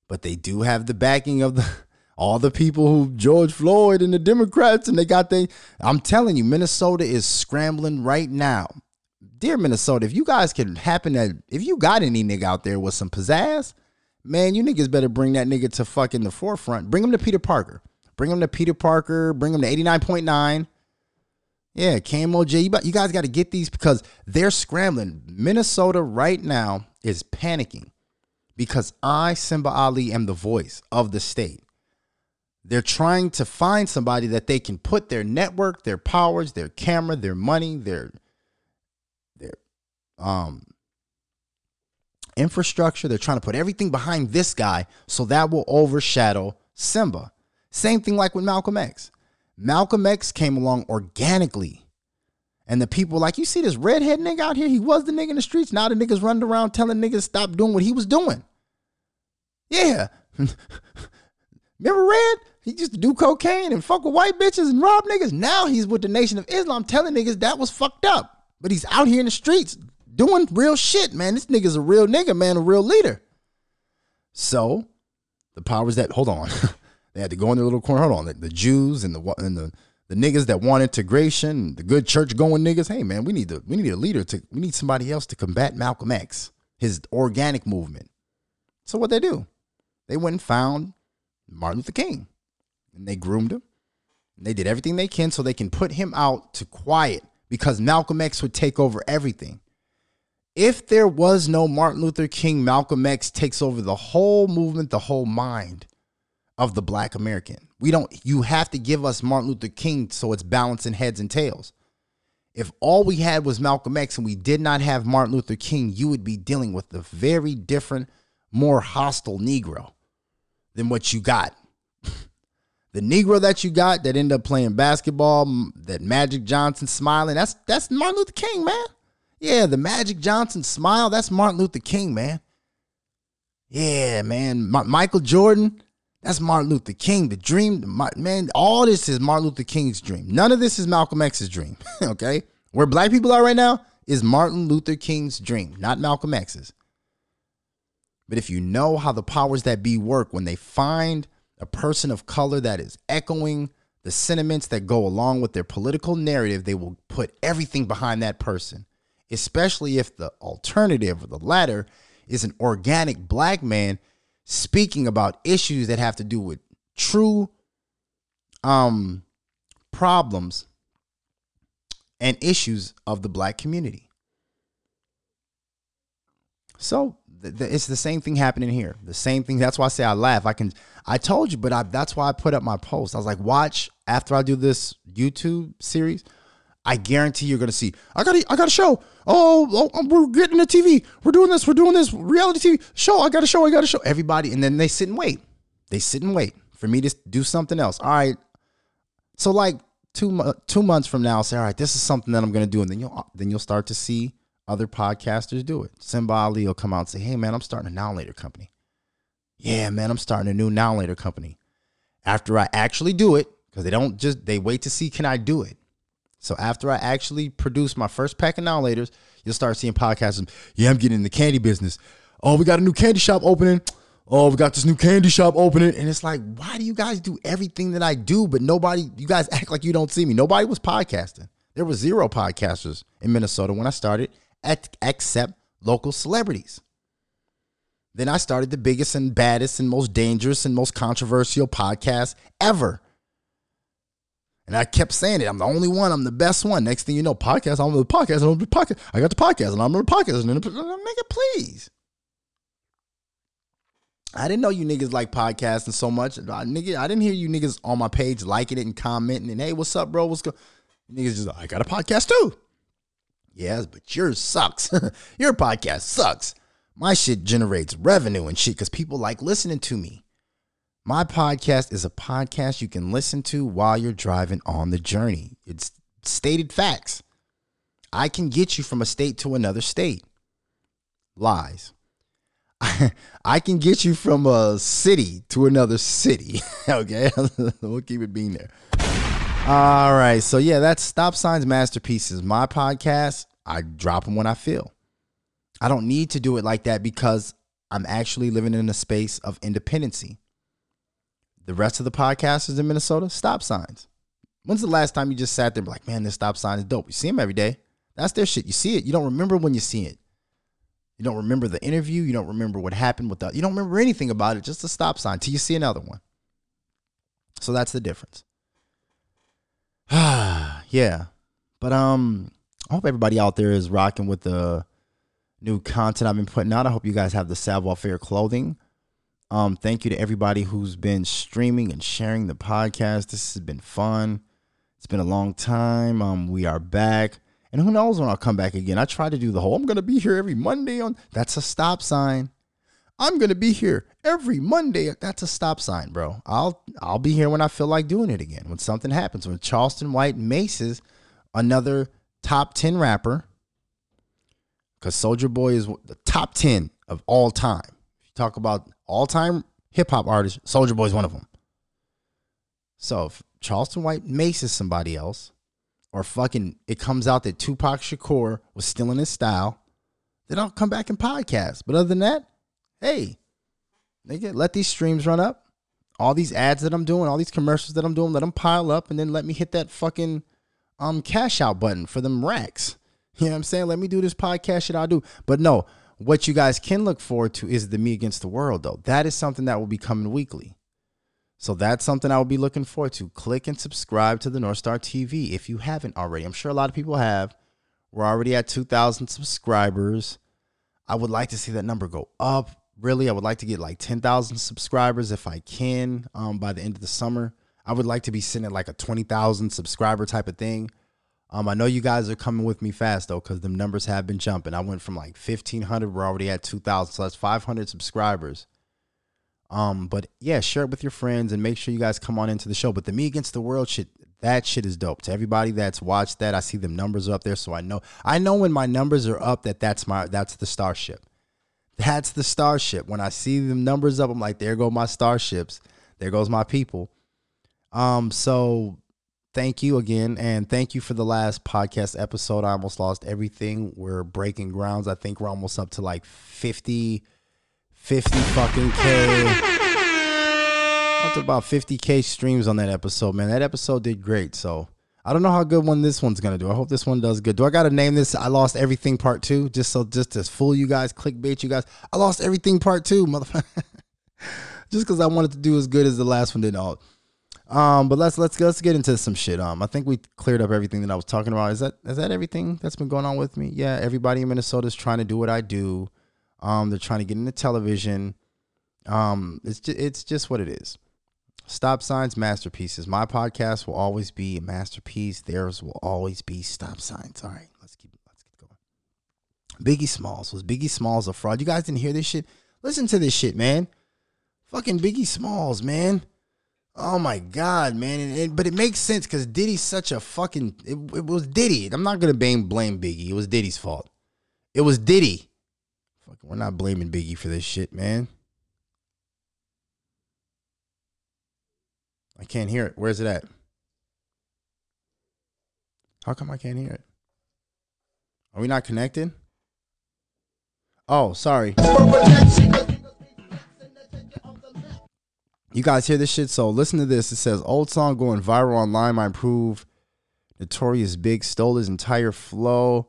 But they do have the backing of the all the people who George Floyd and the Democrats and they got they I'm telling you Minnesota is scrambling right now. Dear Minnesota, if you guys can happen to if you got any nigga out there with some pizzazz, man, you niggas better bring that nigga to fucking the forefront. Bring him to Peter Parker. Bring them to Peter Parker. Bring them to 89.9. Yeah, KMOJ. You, you guys got to get these because they're scrambling. Minnesota right now is panicking because I, Simba Ali, am the voice of the state. They're trying to find somebody that they can put their network, their powers, their camera, their money, their their um infrastructure. They're trying to put everything behind this guy so that will overshadow Simba. Same thing like with Malcolm X. Malcolm X came along organically. And the people like, you see this redhead nigga out here? He was the nigga in the streets. Now the niggas running around telling niggas stop doing what he was doing. Yeah. Remember Red? He used to do cocaine and fuck with white bitches and rob niggas. Now he's with the Nation of Islam telling niggas that was fucked up. but he's out here in the streets doing real shit, man. This nigga's a real nigga, man, a real leader. So the powers that hold on, they had to go in their little corner. Hold on, the, the Jews and the and the the niggas that want integration, the good church going niggas. Hey man, we need to we need a leader to we need somebody else to combat Malcolm X, his organic movement. So what they do? They went and found Martin Luther King, and they groomed him. And they did everything they can so they can put him out to quiet because Malcolm X would take over everything. If there was no Martin Luther King, Malcolm X takes over the whole movement, the whole mind of the black American. We don't, you have to give us Martin Luther King so it's balancing heads and tails. If all we had was Malcolm X and we did not have Martin Luther King, you would be dealing with a very different, more hostile Negro than what you got. the Negro that you got that ended up playing basketball, that Magic Johnson smiling, that's that's Martin Luther King, man. Yeah, the Magic Johnson smile, that's Martin Luther King, man. Yeah, man. Michael Jordan, that's Martin Luther King. The dream, man, all this is Martin Luther King's dream. None of this is Malcolm X's dream, okay? Where black people are right now is Martin Luther King's dream, not Malcolm X's. But if you know how the powers that be work, when they find a person of color that is echoing the sentiments that go along with their political narrative, they will put everything behind that person, especially if the alternative or the latter is an organic black man speaking about issues that have to do with true um problems and issues of the black community. So th- th- it's the same thing happening here. The same thing. That's why I say I laugh. I can. I told you, but I, that's why I put up my post. I was like, watch after I do this YouTube series. I guarantee you're gonna see. I got. A, I got a show. Oh, oh, oh, we're getting a TV. We're doing this. We're doing this reality TV show. I got a show. I got a show. Everybody, and then they sit and wait. They sit and wait for me to do something else. All right. So like two two months from now, I'll say, all right, this is something that I'm gonna do, and then you'll then you'll start to see other podcasters do it. Simba Ali will come out and say, hey man, I'm starting a now later company. Yeah, man, I'm starting a new now later company. After I actually do it, because they don't just they wait to see can I do it. So after I actually produce my first pack of now laters, you'll start seeing podcasts. Yeah, I'm getting in the candy business. Oh, we got a new candy shop opening. Oh, we got this new candy shop opening. And it's like, why do you guys do everything that I do, but nobody, you guys act like you don't see me? Nobody was podcasting. There were zero podcasters in Minnesota when I started, except local celebrities. Then I started the biggest and baddest and most dangerous and most controversial podcast ever and I kept saying it. I'm the only one. I'm the best one. Next thing you know, podcast. I'm the podcast. I'm the podcast. I got the podcast, and I'm the podcast. And then nigga, please. I didn't know you niggas like podcasting so much. I, nigga, I didn't hear you niggas on my page liking it and commenting and hey, what's up, bro? What's going? Niggas just I got a podcast too. Yes, but yours sucks. Your podcast sucks. My shit generates revenue and shit because people like listening to me. My podcast is a podcast you can listen to while you're driving on the journey. It's stated facts. I can get you from a state to another state. Lies. I can get you from a city to another city. okay, we'll keep it being there. All right, so yeah, that's Stop Signs Masterpieces. My podcast, I drop them when I feel. I don't need to do it like that because I'm actually living in a space of independency. The rest of the podcasters in Minnesota, stop signs. When's the last time you just sat there and like, man, this stop sign is dope? You see them every day. That's their shit. You see it. You don't remember when you see it. You don't remember the interview. You don't remember what happened with. You don't remember anything about it. Just a stop sign till you see another one. So that's the difference. yeah. But um, I hope everybody out there is rocking with the new content I've been putting out. I hope you guys have the Savoir Faire clothing. Um, thank you to everybody who's been streaming and sharing the podcast. This has been fun. It's been a long time. Um, we are back. And who knows when I'll come back again. I try to do the whole I'm gonna be here every Monday on that's a stop sign. I'm gonna be here every Monday. That's a stop sign, bro. I'll I'll be here when I feel like doing it again. When something happens. When Charleston White maces another top 10 rapper. Because Soulja Boy is the top 10 of all time. Talk about all time hip hop artist, Soulja Boy's one of them. So if Charleston White maces somebody else, or fucking it comes out that Tupac Shakur was still in his style, then I'll come back and podcast. But other than that, hey, nigga, let these streams run up. All these ads that I'm doing, all these commercials that I'm doing, let them pile up, and then let me hit that fucking um cash out button for them racks. You know what I'm saying? Let me do this podcast shit I'll do. But no, what you guys can look forward to is the me against the world though. That is something that will be coming weekly. So that's something I will be looking forward to. Click and subscribe to the North Star TV if you haven't already. I'm sure a lot of people have. We're already at 2,000 subscribers. I would like to see that number go up. Really, I would like to get like 10,000 subscribers if I can um, by the end of the summer. I would like to be sitting at like a 20,000 subscriber type of thing. Um, I know you guys are coming with me fast though, because the numbers have been jumping. I went from like 1,500, we're already at 2,000, so that's 500 subscribers. Um, but yeah, share it with your friends and make sure you guys come on into the show. But the Me Against the World shit, that shit is dope. To everybody that's watched that, I see them numbers up there, so I know. I know when my numbers are up that that's my that's the starship. That's the starship. When I see them numbers up, I'm like, there go my starships. There goes my people. Um, so thank you again. And thank you for the last podcast episode. I almost lost everything. We're breaking grounds. I think we're almost up to like 50, 50 fucking K. Up to about 50K streams on that episode, man. That episode did great. So I don't know how good one this one's gonna do. I hope this one does good. Do I gotta name this I lost everything part two? Just so just to fool you guys, clickbait you guys. I lost everything part two, motherfucker. just because I wanted to do as good as the last one did. All um, but let's let's let's get into some shit. Um, I think we cleared up everything that I was talking about. Is that is that everything that's been going on with me? Yeah, everybody in Minnesota is trying to do what I do. Um, they're trying to get into television. Um, it's just, it's just what it is. Stop signs, masterpieces. My podcast will always be a masterpiece. Theirs will always be stop signs. All right, let's keep let's keep going. Biggie Smalls was Biggie Smalls a fraud? You guys didn't hear this shit? Listen to this shit, man. Fucking Biggie Smalls, man. Oh my god, man! And, and, but it makes sense because Diddy's such a fucking. It, it, was Diddy. I'm not gonna blame blame Biggie. It was Diddy's fault. It was Diddy. Fucking, we're not blaming Biggie for this shit, man. I can't hear it. Where's it at? How come I can't hear it? Are we not connected? Oh, sorry. You guys hear this shit? So listen to this. It says old song going viral online might prove Notorious Big stole his entire flow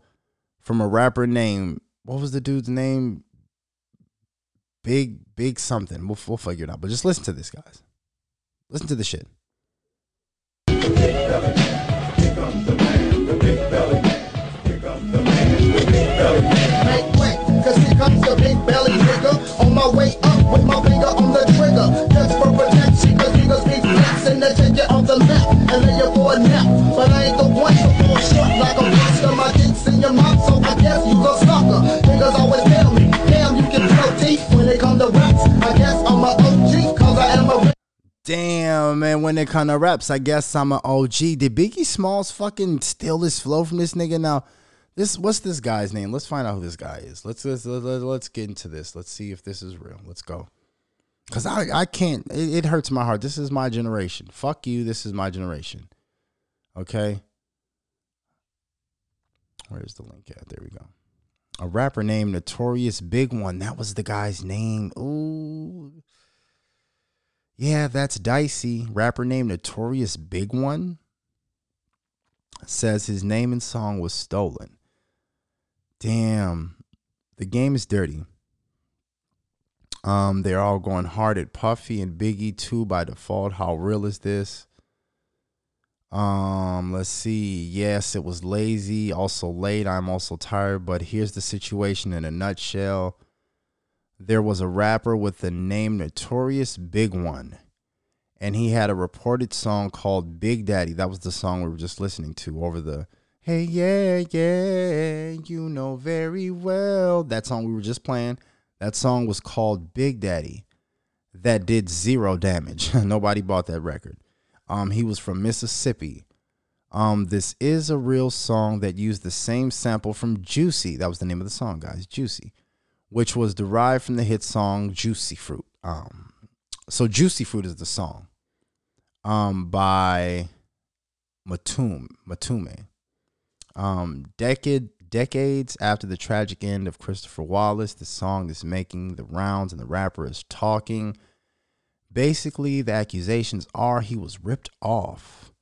from a rapper named what was the dude's name? Big Big something. We'll we'll figure it out. But just listen to this, guys. Listen to the shit. Make way, cause here comes the big belly nigga on my way up with my Damn, man, when it come to raps, I guess I'm an OG. Did Biggie Smalls fucking steal this flow from this nigga? Now, this what's this guy's name? Let's find out who this guy is. Let's let's let's, let's get into this. Let's see if this is real. Let's go. Cause I I can't. It, it hurts my heart. This is my generation. Fuck you. This is my generation. Okay. Where's the link at? There we go. A rapper named Notorious Big One. That was the guy's name. Ooh. Yeah, that's dicey. Rapper named Notorious Big One says his name and song was stolen. Damn. The game is dirty. Um, they're all going hard at Puffy and Biggie too by default. How real is this? Um, let's see. Yes, it was lazy, also late. I'm also tired, but here's the situation in a nutshell. There was a rapper with the name Notorious Big One, and he had a reported song called Big Daddy. That was the song we were just listening to over the Hey, yeah, yeah, you know very well. That song we were just playing. That song was called Big Daddy. That did zero damage. Nobody bought that record. Um, he was from Mississippi. Um, this is a real song that used the same sample from Juicy. That was the name of the song, guys. Juicy, which was derived from the hit song Juicy Fruit. Um, so Juicy Fruit is the song. Um, by Matum Matume. Um, decade decades after the tragic end of Christopher Wallace, the song is making the rounds and the rapper is talking. Basically, the accusations are he was ripped off.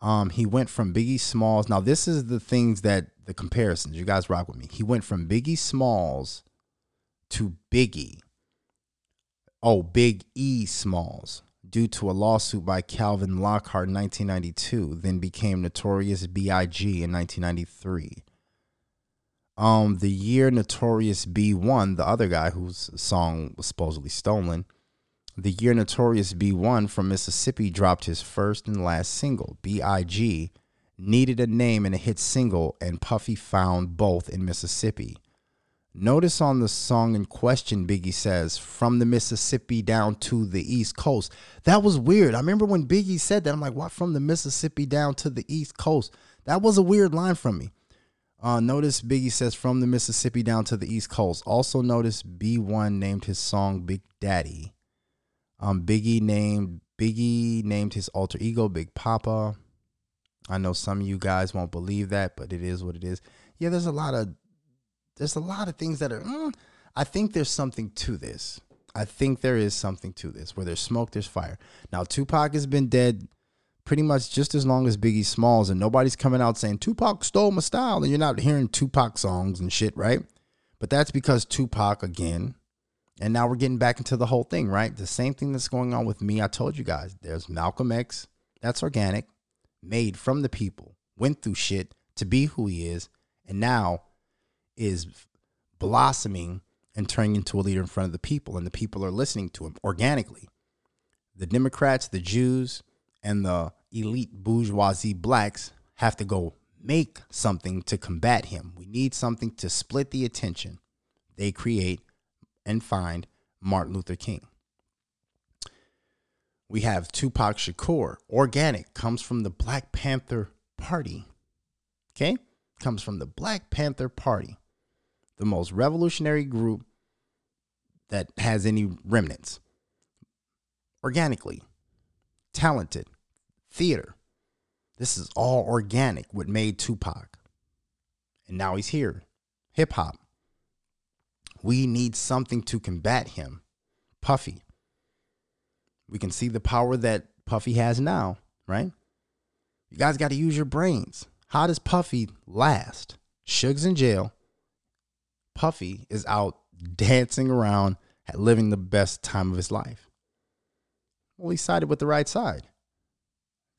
Um, he went from Biggie Smalls. Now, this is the things that the comparisons. You guys rock with me. He went from Biggie Smalls to Biggie. Oh, Big E Smalls due to a lawsuit by Calvin Lockhart in 1992, then became Notorious B.I.G. in 1993. Um, the year Notorious B1, the other guy whose song was supposedly stolen, the year Notorious B1 from Mississippi dropped his first and last single, B.I.G., needed a name and a hit single, and Puffy found both in Mississippi. Notice on the song in question, Biggie says, from the Mississippi down to the East Coast. That was weird. I remember when Biggie said that. I'm like, what? From the Mississippi down to the East Coast. That was a weird line from me. Uh, notice Biggie says, from the Mississippi down to the East Coast. Also, notice B1 named his song Big Daddy. Um, Biggie named Biggie named his alter ego Big Papa. I know some of you guys won't believe that, but it is what it is. Yeah, there's a lot of there's a lot of things that are. Mm, I think there's something to this. I think there is something to this. Where there's smoke, there's fire. Now Tupac has been dead pretty much just as long as Biggie Smalls, and nobody's coming out saying Tupac stole my style, and you're not hearing Tupac songs and shit, right? But that's because Tupac again, and now we're getting back into the whole thing, right? The same thing that's going on with me. I told you guys, there's Malcolm X, that's organic, made from the people, went through shit to be who he is, and now is blossoming and turning into a leader in front of the people, and the people are listening to him organically. The Democrats, the Jews, and the elite bourgeoisie blacks have to go make something to combat him. We need something to split the attention. They create and find Martin Luther King. We have Tupac Shakur, organic, comes from the Black Panther Party. Okay? Comes from the Black Panther Party the most revolutionary group that has any remnants. Organically, talented, theater. This is all organic, what made Tupac. And now he's here. Hip hop. We need something to combat him. Puffy. We can see the power that Puffy has now, right? You guys got to use your brains. How does Puffy last? Suge's in jail. Puffy is out dancing around, living the best time of his life. Well, he sided with the right side.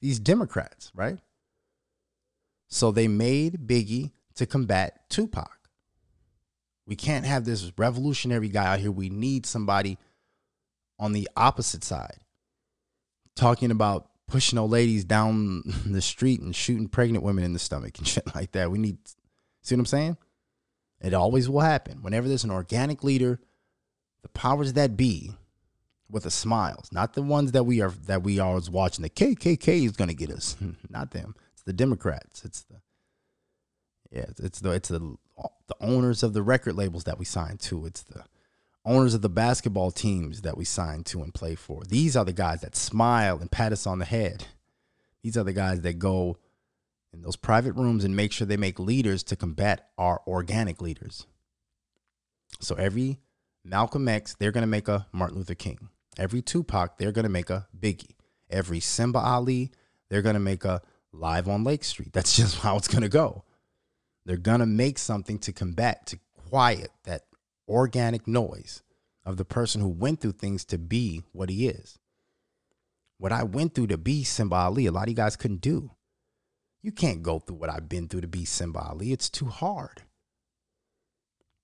These Democrats, right? So they made Biggie to combat Tupac. We can't have this revolutionary guy out here. We need somebody on the opposite side talking about pushing old ladies down the street and shooting pregnant women in the stomach and shit like that. We need, see what I'm saying? It always will happen. Whenever there's an organic leader, the powers that be with the smiles, not the ones that we are that we are watching. The KKK is going to get us, not them. It's the Democrats. It's the yeah, it's the it's the the owners of the record labels that we sign to. It's the owners of the basketball teams that we sign to and play for. These are the guys that smile and pat us on the head. These are the guys that go in those private rooms and make sure they make leaders to combat our organic leaders. So every Malcolm X, they're going to make a Martin Luther King. Every Tupac, they're going to make a Biggie. Every Simba Ali, they're going to make a Live on Lake Street. That's just how it's going to go. They're going to make something to combat, to quiet that organic noise of the person who went through things to be what he is. What I went through to be Simba Ali, a lot of you guys couldn't do. You can't go through what I've been through to be Simba Ali. It's too hard.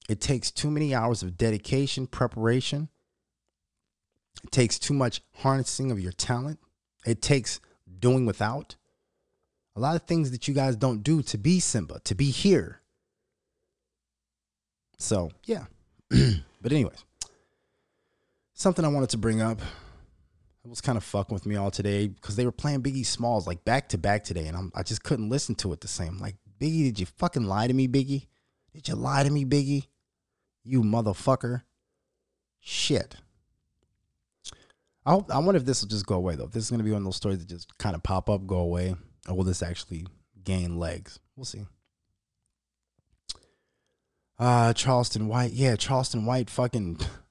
It takes too many hours of dedication, preparation. It takes too much harnessing of your talent. It takes doing without. A lot of things that you guys don't do to be Simba, to be here. So, yeah. but, anyways, something I wanted to bring up was kind of fucking with me all today because they were playing Biggie Smalls like back to back today, and I'm, I just couldn't listen to it the same. Like Biggie, did you fucking lie to me, Biggie? Did you lie to me, Biggie? You motherfucker! Shit. I hope, I wonder if this will just go away though. If this is gonna be one of those stories that just kind of pop up, go away, or will this actually gain legs? We'll see. Uh Charleston White. Yeah, Charleston White fucking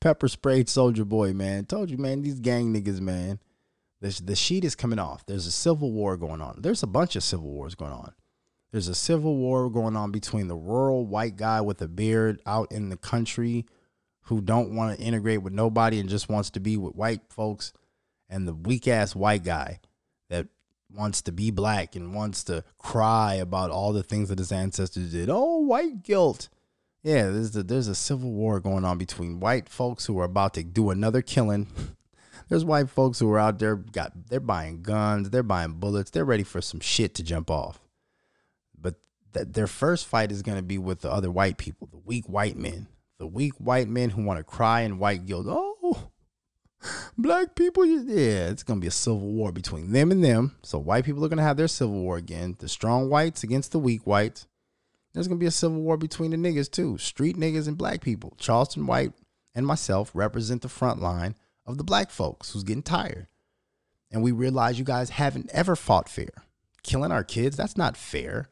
pepper sprayed Soulja Boy, man. Told you, man, these gang niggas, man. The, the sheet is coming off. There's a civil war going on. There's a bunch of civil wars going on. There's a civil war going on between the rural white guy with a beard out in the country who don't want to integrate with nobody and just wants to be with white folks and the weak ass white guy that wants to be black and wants to cry about all the things that his ancestors did. Oh, white guilt. Yeah, there's there's a civil war going on between white folks who are about to do another killing. there's white folks who are out there got they're buying guns, they're buying bullets, they're ready for some shit to jump off. But th- their first fight is going to be with the other white people, the weak white men the weak white men who want to cry in white guilt. Oh, black people, yeah, it's gonna be a civil war between them and them. So white people are gonna have their civil war again. The strong whites against the weak whites. There's gonna be a civil war between the niggas too. Street niggas and black people. Charleston White and myself represent the front line of the black folks who's getting tired. And we realize you guys haven't ever fought fair. Killing our kids, that's not fair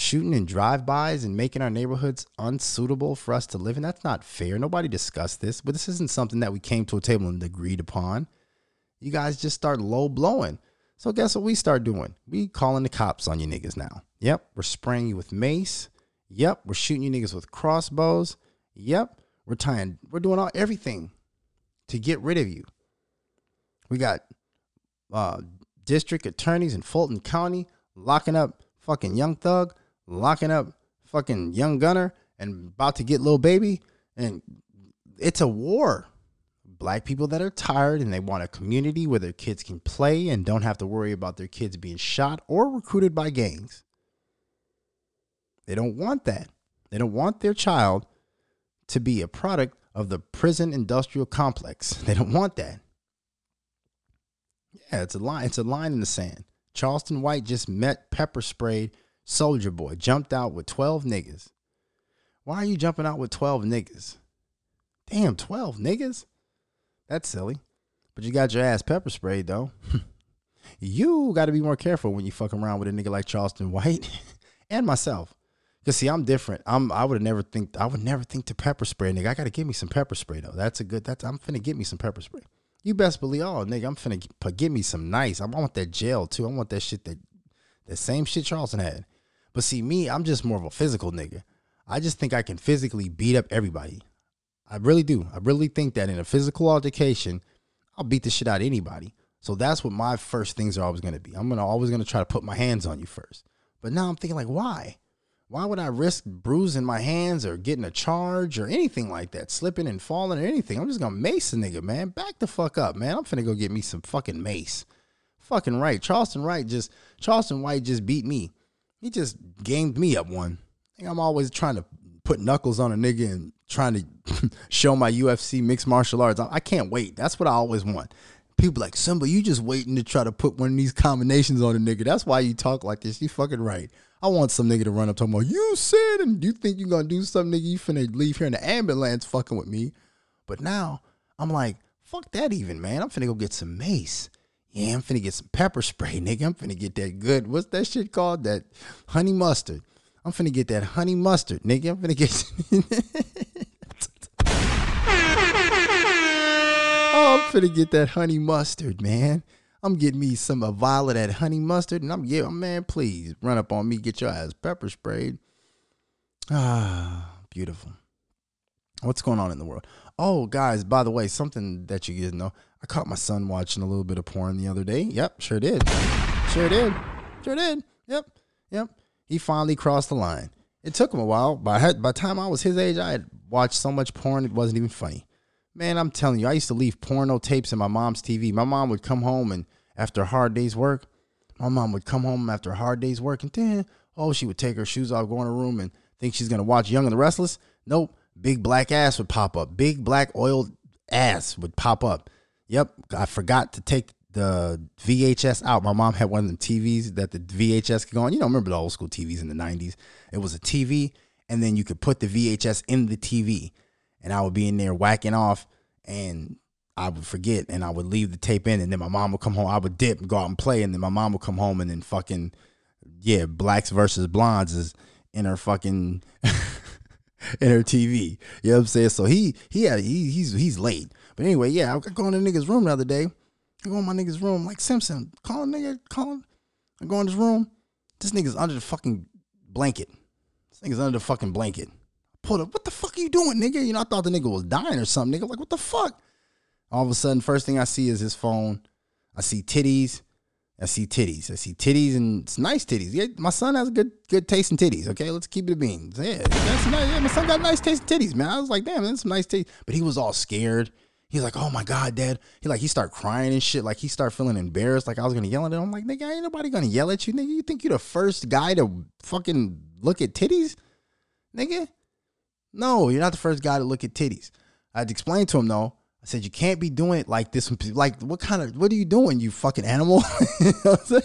shooting in drive-bys and making our neighborhoods unsuitable for us to live in. That's not fair. Nobody discussed this, but this isn't something that we came to a table and agreed upon. You guys just start low blowing. So guess what we start doing? We calling the cops on you niggas now. Yep, we're spraying you with mace. Yep, we're shooting you niggas with crossbows. Yep, we're tying, we're doing all everything to get rid of you. We got uh, district attorneys in Fulton County locking up fucking Young Thug, locking up fucking Young Gunna, and about to get Lil Baby. And it's a war. Black people that are tired and they want a community where their kids can play and don't have to worry about their kids being shot or recruited by gangs. They don't want that. They don't want their child to be a product of the prison industrial complex. They don't want that. Yeah, it's a line. It's a line in the sand. Charleston White just met pepper sprayed Soulja Boy, jumped out with 12 niggas. Why are you jumping out with 12 niggas? Damn, 12 niggas? That's silly. But you got your ass pepper sprayed though. you got to be more careful when you fuck around with a nigga like Charleston White and myself. Cause see, I'm different. I'm I would never think I would never think to pepper spray, nigga. I gotta give me some pepper spray though. That's a good. That's I'm finna get me some pepper spray. You best believe, oh nigga, I'm finna get, get me some nice. I want that gel too. I want that shit that the same shit Charleston had. But see, me, I'm just more of a physical nigga. I just think I can physically beat up everybody. I really do. I really think that in a physical altercation, I'll beat the shit out of anybody. So that's what my first things are always gonna be. I'm gonna always gonna try to put my hands on you first. But now I'm thinking like, why? Why would I risk bruising my hands or getting a charge or anything like that, slipping and falling or anything? I'm just gonna mace a nigga, man. Back the fuck up, man. I'm finna go get me some fucking mace. Fucking right. Charleston Wright just Charleston White just beat me. He just gamed me up one. I'm always trying to put knuckles on a nigga and trying to show my UFC mixed martial arts. I can't wait. That's what I always want. People like Simba, you just waiting to try to put one of these combinations on a nigga. That's why you talk like this. You fucking right. I want some nigga to run up talking about you said and you think you gonna do something, nigga. You finna leave here in the ambulance fucking with me. But now I'm like, fuck that even, man. I'm finna go get some mace. Yeah, I'm finna get some pepper spray, nigga. I'm finna get that good. What's that shit called? That honey mustard. I'm finna get that honey mustard, nigga. I'm finna get. oh, I'm finna get that honey mustard, man. I'm getting me some a vial of that honey mustard, and I'm yeah, man, please run up on me, get your ass pepper sprayed. Ah, beautiful. What's going on in the world? Oh, guys, by the way, something that you didn't know, I caught my son watching a little bit of porn the other day. Yep, sure did. Sure did. Sure did. Yep. Yep. He finally crossed the line. It took him a while. By by the time I was his age, I had watched so much porn it wasn't even funny. Man, I'm telling you, I used to leave porno tapes in my mom's TV. My mom would come home and after a hard day's work, my mom would come home after a hard day's work and then, oh, she would take her shoes off, go in her room and think she's gonna watch Young and the Restless. Nope. Big black ass would pop up. Big black oiled ass would pop up. Yep. I forgot to take the VHS out. My mom had one of them TVs that the VHS could go on. You know, remember the old school TVs in the 90s? It was a TV, and then you could put the VHS in the TV and I would be in there whacking off and I would forget and I would leave the tape in and then my mom would come home. I would dip and go out and play and then my mom would come home and then fucking yeah, blacks versus blondes is in her fucking in her TV. You know what I'm saying? So he he had he, he's he's late. But anyway, yeah, I go in the nigga's room the other day. I go in my nigga's room like Simpson, calling nigga, calling. I go in his room. This nigga's under the fucking blanket. This nigga's under the fucking blanket. Pulled up. What the fuck are you doing, nigga? You know, I thought the nigga was dying or something. Nigga, like what the fuck? All of a sudden, first thing I see is his phone. I see titties. I see titties. I see titties and it's nice titties. Yeah, my son has a good good taste in titties. Okay, let's keep it a bean. Yeah, that's nice. yeah, my son got nice taste in titties, man. I was like, damn, that's some nice titties. But he was all scared. He's like, oh my god, dad. He like he start crying and shit. Like he start feeling embarrassed. Like I was gonna yell at him. I'm like, nigga, ain't nobody gonna yell at you, nigga. You think you're the first guy to fucking look at titties, nigga? No, you're not the first guy to look at titties. I had to explain to him though. I said, you can't be doing it like this. Like, what kind of, what are you doing, you fucking animal? you know I'm,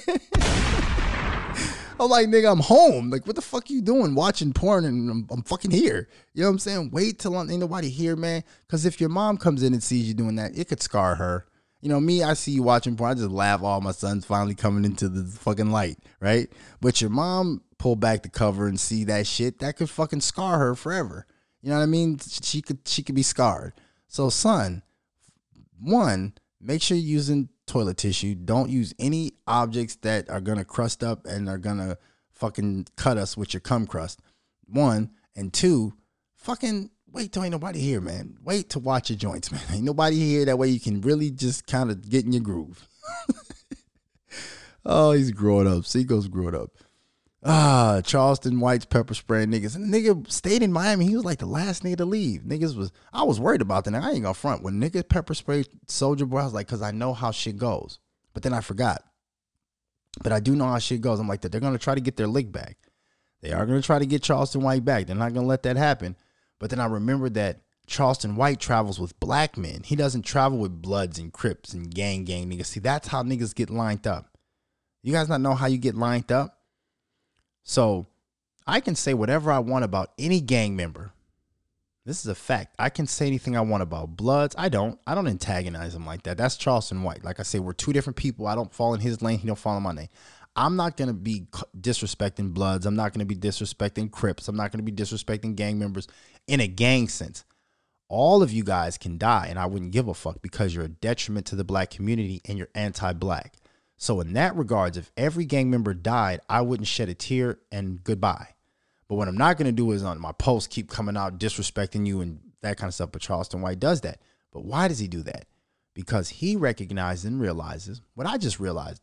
I'm like, nigga, I'm home. Like, what the fuck you doing watching porn and I'm, I'm fucking here? You know what I'm saying? Wait till ain't nobody here, man. Because if your mom comes in and sees you doing that, it could scar her. You know, me, I see you watching porn. I just laugh. All my son's finally coming into the fucking light, right? But your mom pull back the cover and see that shit, that could fucking scar her forever. You know what I mean? She could she could be scarred. So, son, one, make sure you're using toilet tissue. Don't use any objects that are gonna crust up and are gonna fucking cut us with your cum crust. One and two, fucking wait till ain't nobody here, man. Wait to watch your joints, man. Ain't nobody here. That way you can really just kind of get in your groove. oh, he's growing up. Seago's growing up. Ah, Charleston White's pepper spray niggas. And nigga stayed in Miami. He was like the last nigga to leave. Niggas was I was worried about that. I ain't gonna front. When niggas pepper spray Soulja Boy, I was like, cause I know how shit goes. But then I forgot. But I do know how shit goes. I'm like that they're gonna try to get their lick back. They are gonna try to get Charleston White back. They're not gonna let that happen. But then I remembered that Charleston White travels with black men. He doesn't travel with Bloods and Crips and gang gang niggas. See, that's how niggas get lined up. You guys not know how you get lined up? So I can say whatever I want about any gang member. This is a fact. I can say anything I want about Bloods. I don't. I don't antagonize him like that. That's Charleston White. Like I say, we're two different people. I don't fall in his lane. He don't fall in my lane. I'm not gonna be disrespecting Bloods. I'm not gonna be disrespecting Crips. I'm not gonna be disrespecting gang members in a gang sense. All of you guys can die, and I wouldn't give a fuck because you're a detriment to the black community and you're anti-black. So in that regards, if every gang member died, I wouldn't shed a tear and goodbye. But what I'm not going to do is on my post keep coming out disrespecting you and that kind of stuff. But Charleston White does that. But why does he do that? Because he recognizes and realizes what I just realized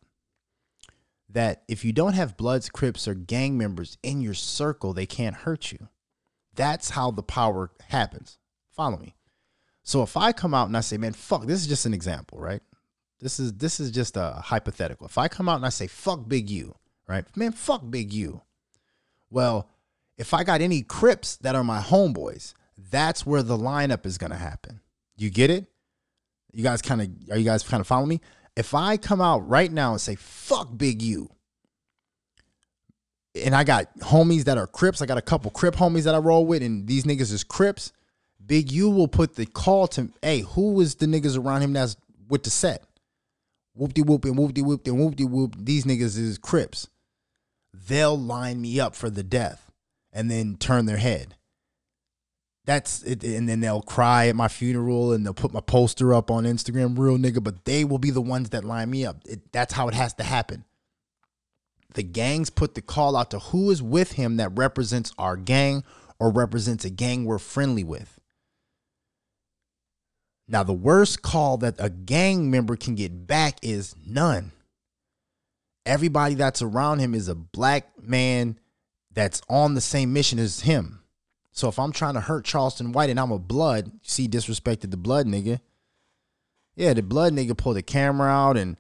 that if you don't have Bloods, Crips, or gang members in your circle, they can't hurt you. That's how the power happens. Follow me. So if I come out and I say, man, fuck, this is just an example, right? This is this is just a hypothetical. If I come out and I say fuck Big U, right? Man, fuck Big U. Well, if I got any Crips that are my homeboys, that's where the lineup is gonna happen. You get it? You guys kind of are you guys kind of following me? If I come out right now and say fuck Big U, and I got homies that are Crips, I got a couple Crip homies that I roll with, and these niggas is Crips. Big U will put the call to, hey, who is the niggas around him that's with the set? Whoop de whoop and whoop de whoop and whoop de whoop. These niggas is Crips. They'll line me up for the death and then turn their head. That's it. And then they'll cry at my funeral and they'll put my poster up on Instagram, real nigga, but they will be the ones that line me up. It, that's how it has to happen. The gangs put the call out to who is with him that represents our gang or represents a gang we're friendly with. Now, the worst call that a gang member can get back is none. Everybody that's around him is a black man that's on the same mission as him. So if I'm trying to hurt Charleston White and I'm a blood, see, disrespected the blood nigga. Yeah, the blood nigga pulled the camera out and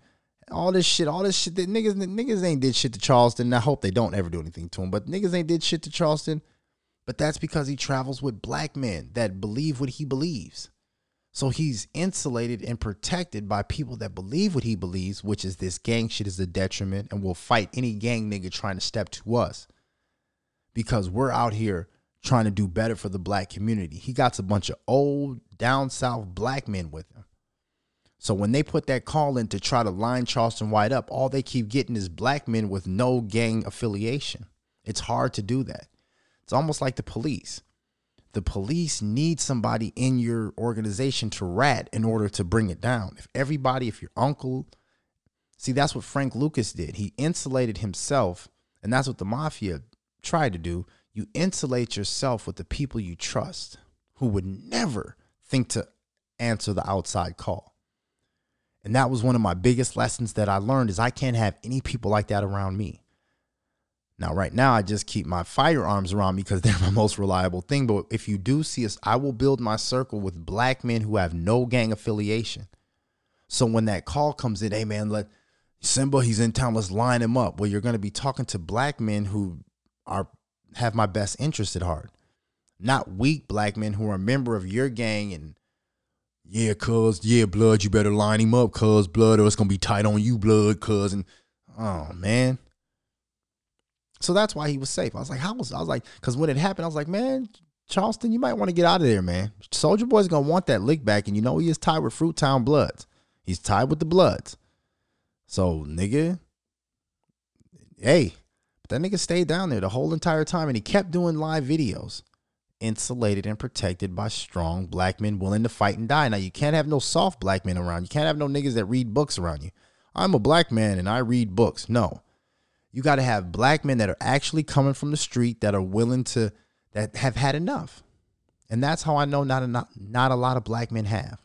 all this shit, all this shit that niggas niggas ain't did shit to Charleston. I hope they don't ever do anything to him, but niggas ain't did shit to Charleston. But that's because he travels with black men that believe what he believes. So he's insulated and protected by people that believe what he believes, which is this gang shit is a detriment and will fight any gang nigga trying to step to us. Because we're out here trying to do better for the black community. He got a bunch of old down south black men with him. So when they put that call in to try to line Charleston White up, all they keep getting is black men with no gang affiliation. It's hard to do that. It's almost like the police the police need somebody in your organization to rat in order to bring it down. If everybody, if your uncle, see, that's what Frank Lucas did. He insulated himself, and that's what the mafia tried to do. You insulate yourself with the people you trust who would never think to answer the outside call. And that was one of my biggest lessons that I learned is I can't have any people like that around me. Now, right now, I just keep my firearms around because they're my most reliable thing. But if you do see us, I will build my circle with black men who have no gang affiliation. So when that call comes in, hey man, let Simba, he's in town, let's line him up. Well, you're going to be talking to black men who are have my best interest at heart, not weak black men who are a member of your gang and yeah, cuz, yeah, blood, you better line him up, cuz, blood, or it's gonna be tight on you, blood, cuz. And oh man, so that's why he was safe. I was like, how was I was like, because when it happened, I was like, man, Charleston, you might want to get out of there, man. Soulja Boy's gonna want that lick back, and you know he is tied with Fruitown Bloods. He's tied with the Bloods. So nigga, hey, but that nigga stayed down there the whole entire time, and he kept doing live videos, insulated and protected by strong black men willing to fight and die. Now you can't have no soft black men around. You can't have no niggas that read books around you. I'm a black man and I read books. No, you got to have black men that are actually coming from the street that are willing to that have had enough. And that's how I know not a, not, not a lot of black men have.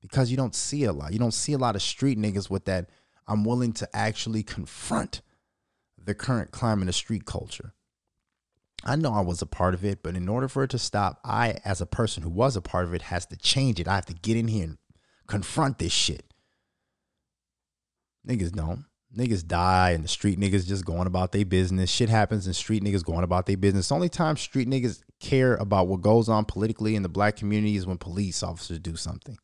Because you don't see a lot. You don't see a lot of street niggas with that I'm willing to actually confront the current climate of street culture. I know I was a part of it, but in order for it to stop, I, as a person who was a part of it, has to change it. I have to get in here and confront this shit. Niggas don't. Niggas die and the street niggas just going about their business. Shit happens and street niggas going about their business. The only time street niggas care about what goes on politically in the black community is when police officers do something.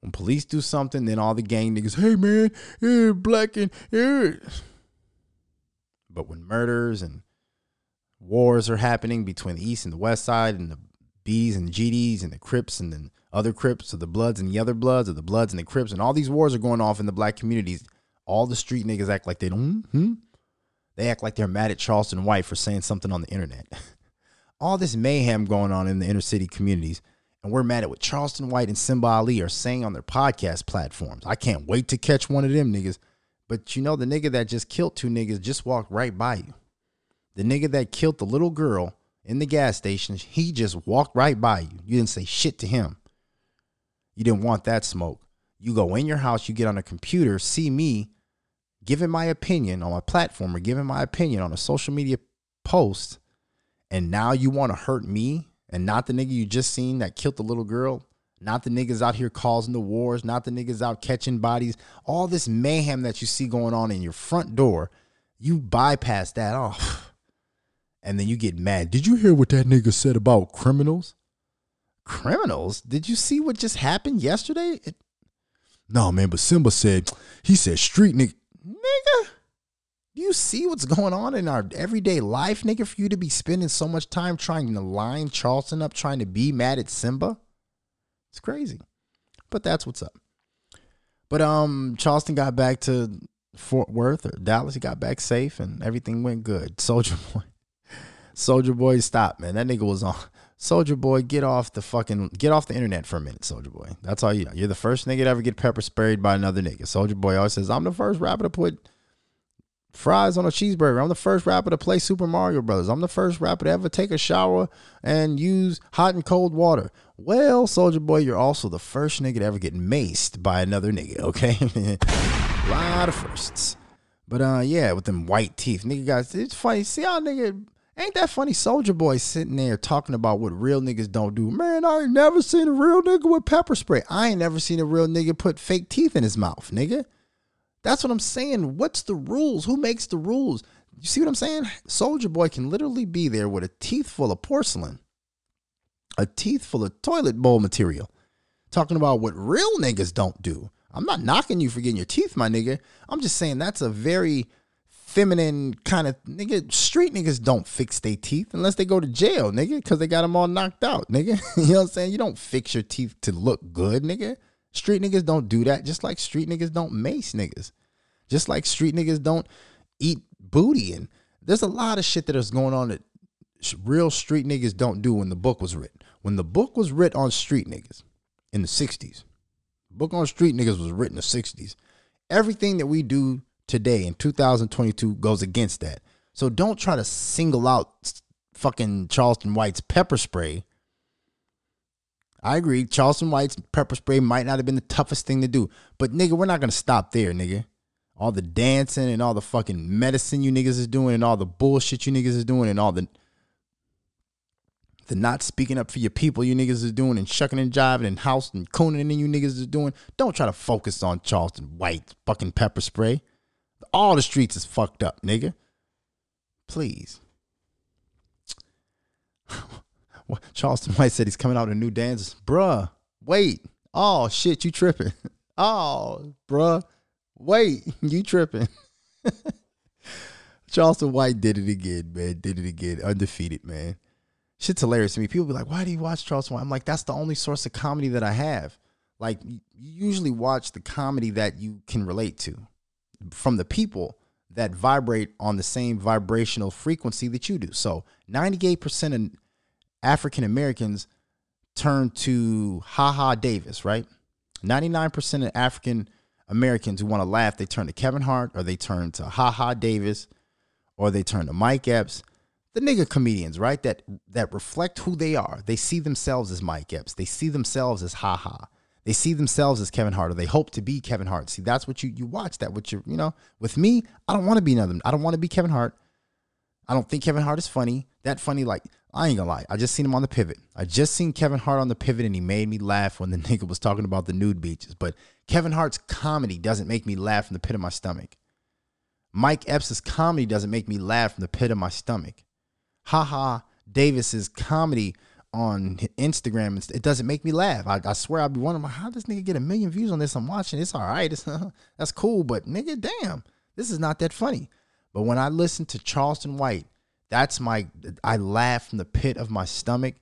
When police do something, then all the gang niggas, hey man, hey, black and hey. But when murders and wars are happening between the east and the west side and the B's and GDs and the Crips and the other Crips or the Bloods and the other Bloods or the Bloods and the Crips and all these wars are going off in the black communities all the street niggas act like they don't. Hmm? They act like they're mad at Charleston White for saying something on the internet. all this mayhem going on in the inner city communities, and we're mad at what Charleston White and Simba Ali are saying on their podcast platforms. I can't wait to catch one of them niggas. But you know, the nigga that just killed two niggas just walked right by you. The nigga that killed the little girl in the gas station, he just walked right by you. You didn't say shit to him. You didn't want that smoke. You go in your house, you get on a computer, see me giving my opinion on my platform or giving my opinion on a social media post, and now you want to hurt me and not the nigga you just seen that killed the little girl, not the niggas out here causing the wars, not the niggas out catching bodies, all this mayhem that you see going on in your front door, you bypass that off. And then you get mad. Did you hear what that nigga said about criminals? Criminals? Did you see what just happened yesterday? It, no, man, but Simba said, he said street nigga nigga. Do you see what's going on in our everyday life, nigga? For you to be spending so much time trying to line Charleston up, trying to be mad at Simba, it's crazy. But that's what's up. But um, Charleston got back to Fort Worth or Dallas. He got back safe and everything went good. Soulja Boy, Soulja Boy, stop, man. That nigga was on. Soulja Boy, get off the fucking get off the internet for a minute, Soulja Boy. That's all you know. You're the first nigga to ever get pepper sprayed by another nigga. Soulja Boy always says, I'm the first rapper to put fries on a cheeseburger. I'm the first rapper to play Super Mario Brothers. I'm the first rapper to ever take a shower and use hot and cold water. Well, Soulja Boy, you're also the first nigga to ever get maced by another nigga, okay? a lot of firsts. But uh yeah, with them white teeth. Nigga guys, it's funny. See how nigga Ain't that funny? Soulja Boy sitting there talking about what real niggas don't do. Man, I ain't never seen a real nigga with pepper spray. I ain't never seen a real nigga put fake teeth in his mouth, nigga. That's what I'm saying. What's the rules? Who makes the rules? You see what I'm saying? Soulja Boy can literally be there with a teeth full of porcelain, a teeth full of toilet bowl material, talking about what real niggas don't do. I'm not knocking you for getting your teeth, my nigga. I'm just saying that's a very feminine kind of nigga. Street niggas don't fix their teeth unless they go to jail, nigga, because they got them all knocked out, nigga. you know what I'm saying? You don't fix your teeth to look good, nigga. Street niggas don't do that. Just like street niggas don't mace niggas. Just like street niggas don't eat booty. And there's a lot of shit that is going on that real street niggas don't do when the book was written. When the book was written on street niggas in the 60s, book on street niggas was written in the 60s. Everything that we do today in 2022 goes against that. So don't try to single out fucking Charleston White's pepper spray. I agree. Charleston White's pepper spray might not have been the toughest thing to do. But nigga, we're not gonna stop there, nigga. All the dancing and all the fucking medicine you niggas is doing and all the bullshit you niggas is doing and all the the not speaking up for your people you niggas is doing and shucking and jiving and house and cooning and you niggas is doing. Don't try to focus on Charleston White fucking pepper spray. All the streets is fucked up, nigga. Please. Charleston White said he's coming out with a new dance. Bruh, wait. Oh shit, you tripping. Oh, bruh. Wait, you tripping. Charleston White did it again, man. Did it again. Undefeated, man. Shit's hilarious to me. People be like, why do you watch Charleston White? I'm like, that's the only source of comedy that I have. Like, you usually watch the comedy that you can relate to from the people that vibrate on the same vibrational frequency that you do. So 98% of African Americans turn to Haha Davis, right? 99% of African Americans who want to laugh, they turn to Kevin Hart or they turn to Haha Davis or they turn to Mike Epps. The nigga comedians, right? That that reflect who they are. They see themselves as Mike Epps. They see themselves as Haha. They see themselves as Kevin Hart or they hope to be Kevin Hart. See, that's what you you watch that what you you know, with me, I don't want to be another. I don't want to be Kevin Hart. I don't think Kevin Hart is funny. That funny like I ain't gonna lie. I just seen him on the pivot. I just seen Kevin Hart on the pivot and he made me laugh when the nigga was talking about the nude beaches. But Kevin Hart's comedy doesn't make me laugh from the pit of my stomach. Mike Epps' comedy doesn't make me laugh from the pit of my stomach. Haha ha, Davis's comedy on Instagram, it doesn't make me laugh. I, I swear I'll be wondering how does nigga get a million views on this? I'm watching. It's all right. It's, that's cool, but nigga, damn, this is not that funny. But when I listen to Charleston White that's my I laugh from the pit of my stomach.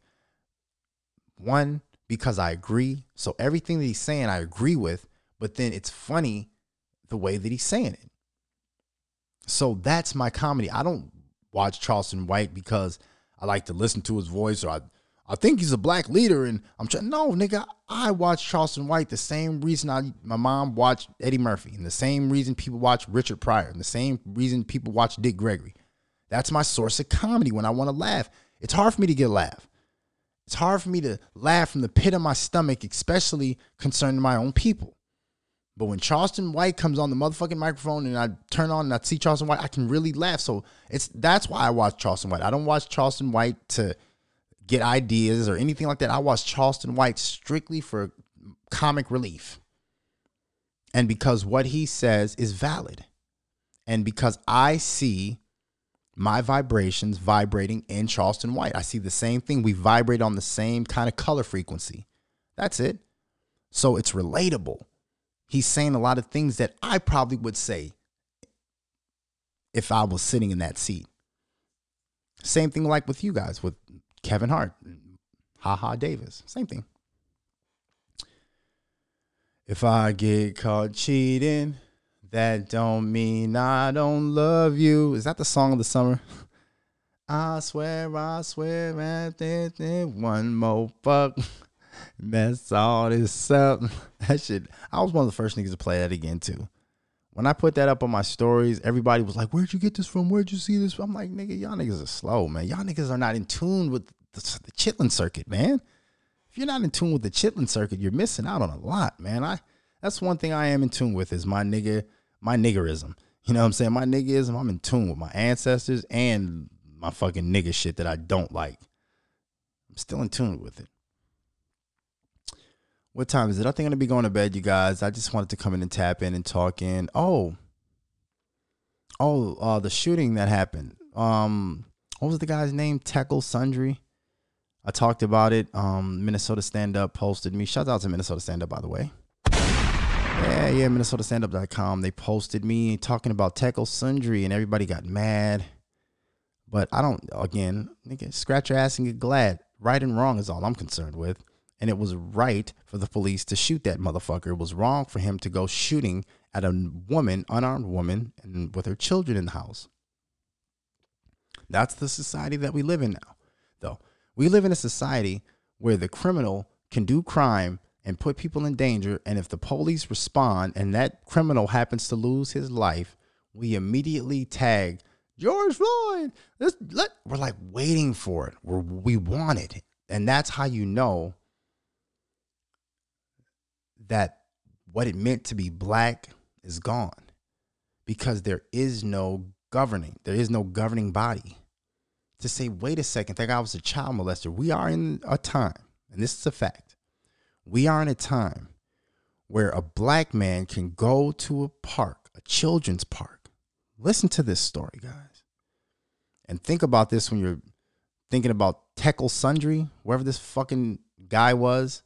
One, because I agree. So everything that he's saying, I agree with, but then it's funny the way that he's saying it. So that's my comedy. I don't watch Charleston White because I like to listen to his voice or I I think he's a black leader and I'm trying no nigga I watch Charleston White the same reason I my mom watched Eddie Murphy and the same reason people watch Richard Pryor and the same reason people watch Dick Gregory. That's my source of comedy when I want to laugh. It's hard for me to get a laugh. It's hard for me to laugh from the pit of my stomach, especially concerning my own people. But when Charleston White comes on the motherfucking microphone and I turn on and I see Charleston White, I can really laugh. So it's that's why I watch Charleston White. I don't watch Charleston White to get ideas or anything like that. I watch Charleston White strictly for comic relief. And because what he says is valid. And because I see my vibrations vibrating in Charleston White. I see the same thing. We vibrate on the same kind of color frequency. That's it. So it's relatable. He's saying a lot of things that I probably would say if I was sitting in that seat. Same thing like with you guys, with Kevin Hart, Haha Davis. Same thing. If I get caught cheating, that don't mean I don't love you. Is that the song of the summer? I swear, I swear, at one more fuck. Mess all this up. That shit. I was one of the first niggas to play that again too. When I put that up on my stories, everybody was like, "Where'd you get this from? Where'd you see this?" I'm like, "Nigga, y'all niggas are slow, man. Y'all niggas are not in tune with the, the chitlin circuit, man. If you're not in tune with the chitlin circuit, you're missing out on a lot, man. I that's one thing I am in tune with is my nigga my niggerism. You know what I'm saying? My niggerism, I'm in tune with my ancestors and my fucking nigga shit that I don't like. I'm still in tune with it. What time is it? I think I'm gonna be going to bed, you guys. I just wanted to come in and tap in and talk in. Oh, oh, uh, the shooting that happened. Um, what was the guy's name? Tekle Sundberg. I talked about it. Um, Minnesota Stand Up posted me. Shout out to Minnesota Stand Up, by the way. Yeah, yeah, MinnesotaStandUp.com. They posted me talking about Tekle Sundberg and everybody got mad. But I don't, again, scratch your ass and get glad. Right and wrong is all I'm concerned with. And it was right for the police to shoot that motherfucker. It was wrong for him to go shooting at a woman, unarmed woman, and with her children in the house. That's the society that we live in now, though. We live in a society where the criminal can do crime and put people in danger. And if the police respond and that criminal happens to lose his life, we immediately tag George Floyd. Let's, let, we're like waiting for it. We're, we want it. And that's how you know that what it meant to be black is gone because there is no governing, there is no governing body to say, wait a second, that guy was a child molester. We are in a time, and this is a fact, we are in a time where a black man can go to a park, a children's park. Listen to this story, guys. And think about this when you're thinking about Tekle Sundberg, wherever this fucking guy was.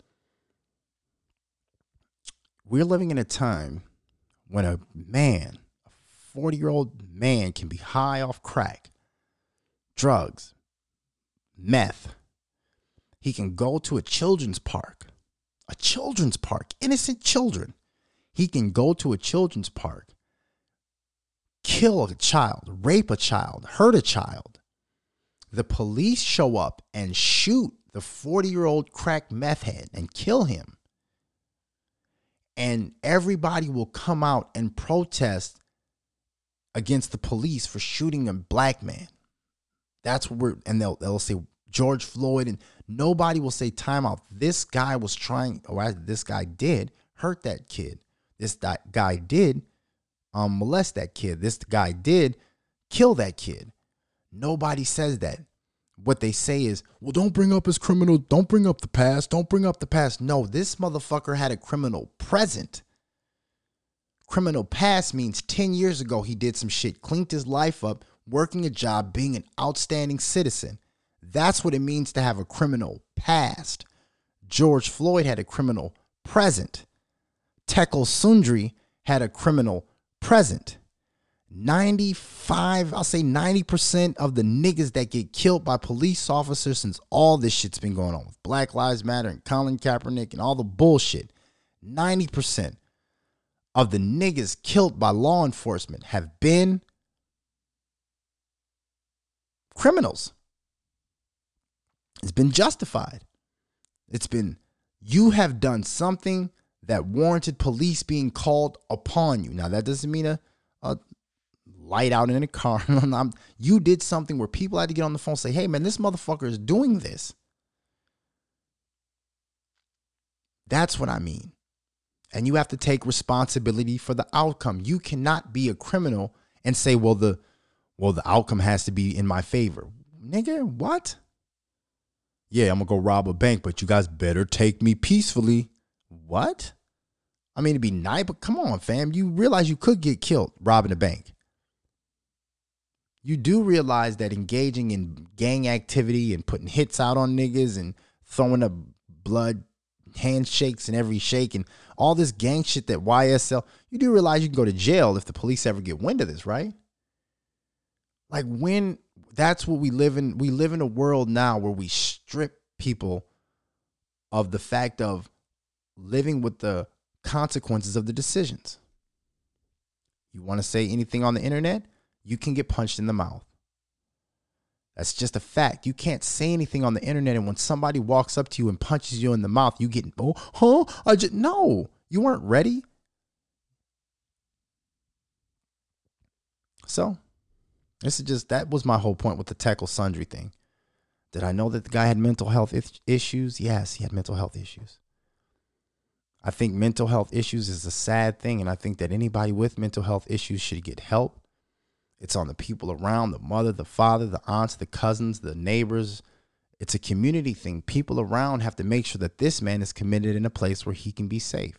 We're living in a time when a man, a 40 year old man, can be high off crack, drugs, meth. He can go to a children's park a children's park, innocent children. He can go to a children's park, kill a child, rape a child, hurt a child. The police show up and shoot the 40 year old crack meth head and kill him. And everybody will come out and protest against the police for shooting a black man. That's what we're, and they'll, they'll say George Floyd and Nobody will say timeout. This guy was trying, or this guy did hurt that kid. This guy did um, molest that kid. This guy did kill that kid. Nobody says that. What they say is, well, don't bring up his criminal. Don't bring up the past. Don't bring up the past. No, this motherfucker had a criminal present. Criminal past means 10 years ago he did some shit, cleaned his life up, working a job, being an outstanding citizen. That's what it means to have a criminal past. George Floyd had a criminal present. Tekle Sundberg had a criminal present. 95, I'll say 90% of the niggas that get killed by police officers since all this shit's been going on with Black Lives Matter and Colin Kaepernick and all the bullshit, 90% of the niggas killed by law enforcement have been criminals. It's been justified. It's been, you have done something that warranted police being called upon you. Now, that doesn't mean a, a light out in a car. you did something where people had to get on the phone and say, hey, man, this motherfucker is doing this. That's what I mean. And you have to take responsibility for the outcome. You cannot be a criminal and say, well, the well, the outcome has to be in my favor. Nigga, what? yeah, I'm gonna go rob a bank, but you guys better take me peacefully. What? I mean, it'd be nice, but come on, fam. You realize you could get killed robbing a bank. You do realize that engaging in gang activity and putting hits out on niggas and throwing up blood handshakes and every shake and all this gang shit that YSL, you do realize you can go to jail if the police ever get wind of this, right? Like when that's what we live in. We live in a world now where we strip people of the fact of living with the consequences of the decisions. You want to say anything on the internet, you can get punched in the mouth. That's just a fact. You can't say anything on the internet, and when somebody walks up to you and punches you in the mouth, you get, oh, huh? I just, no, you weren't ready. So this is just that was my whole point with the Tekle Sundberg thing. Did I know that the guy had mental health issues? Yes, he had mental health issues. I think mental health issues is a sad thing, and I think that anybody with mental health issues should get help. It's on the people around the mother, the father, the aunts, the cousins, the neighbors. It's a community thing. People around have to make sure that this man is committed in a place where he can be safe.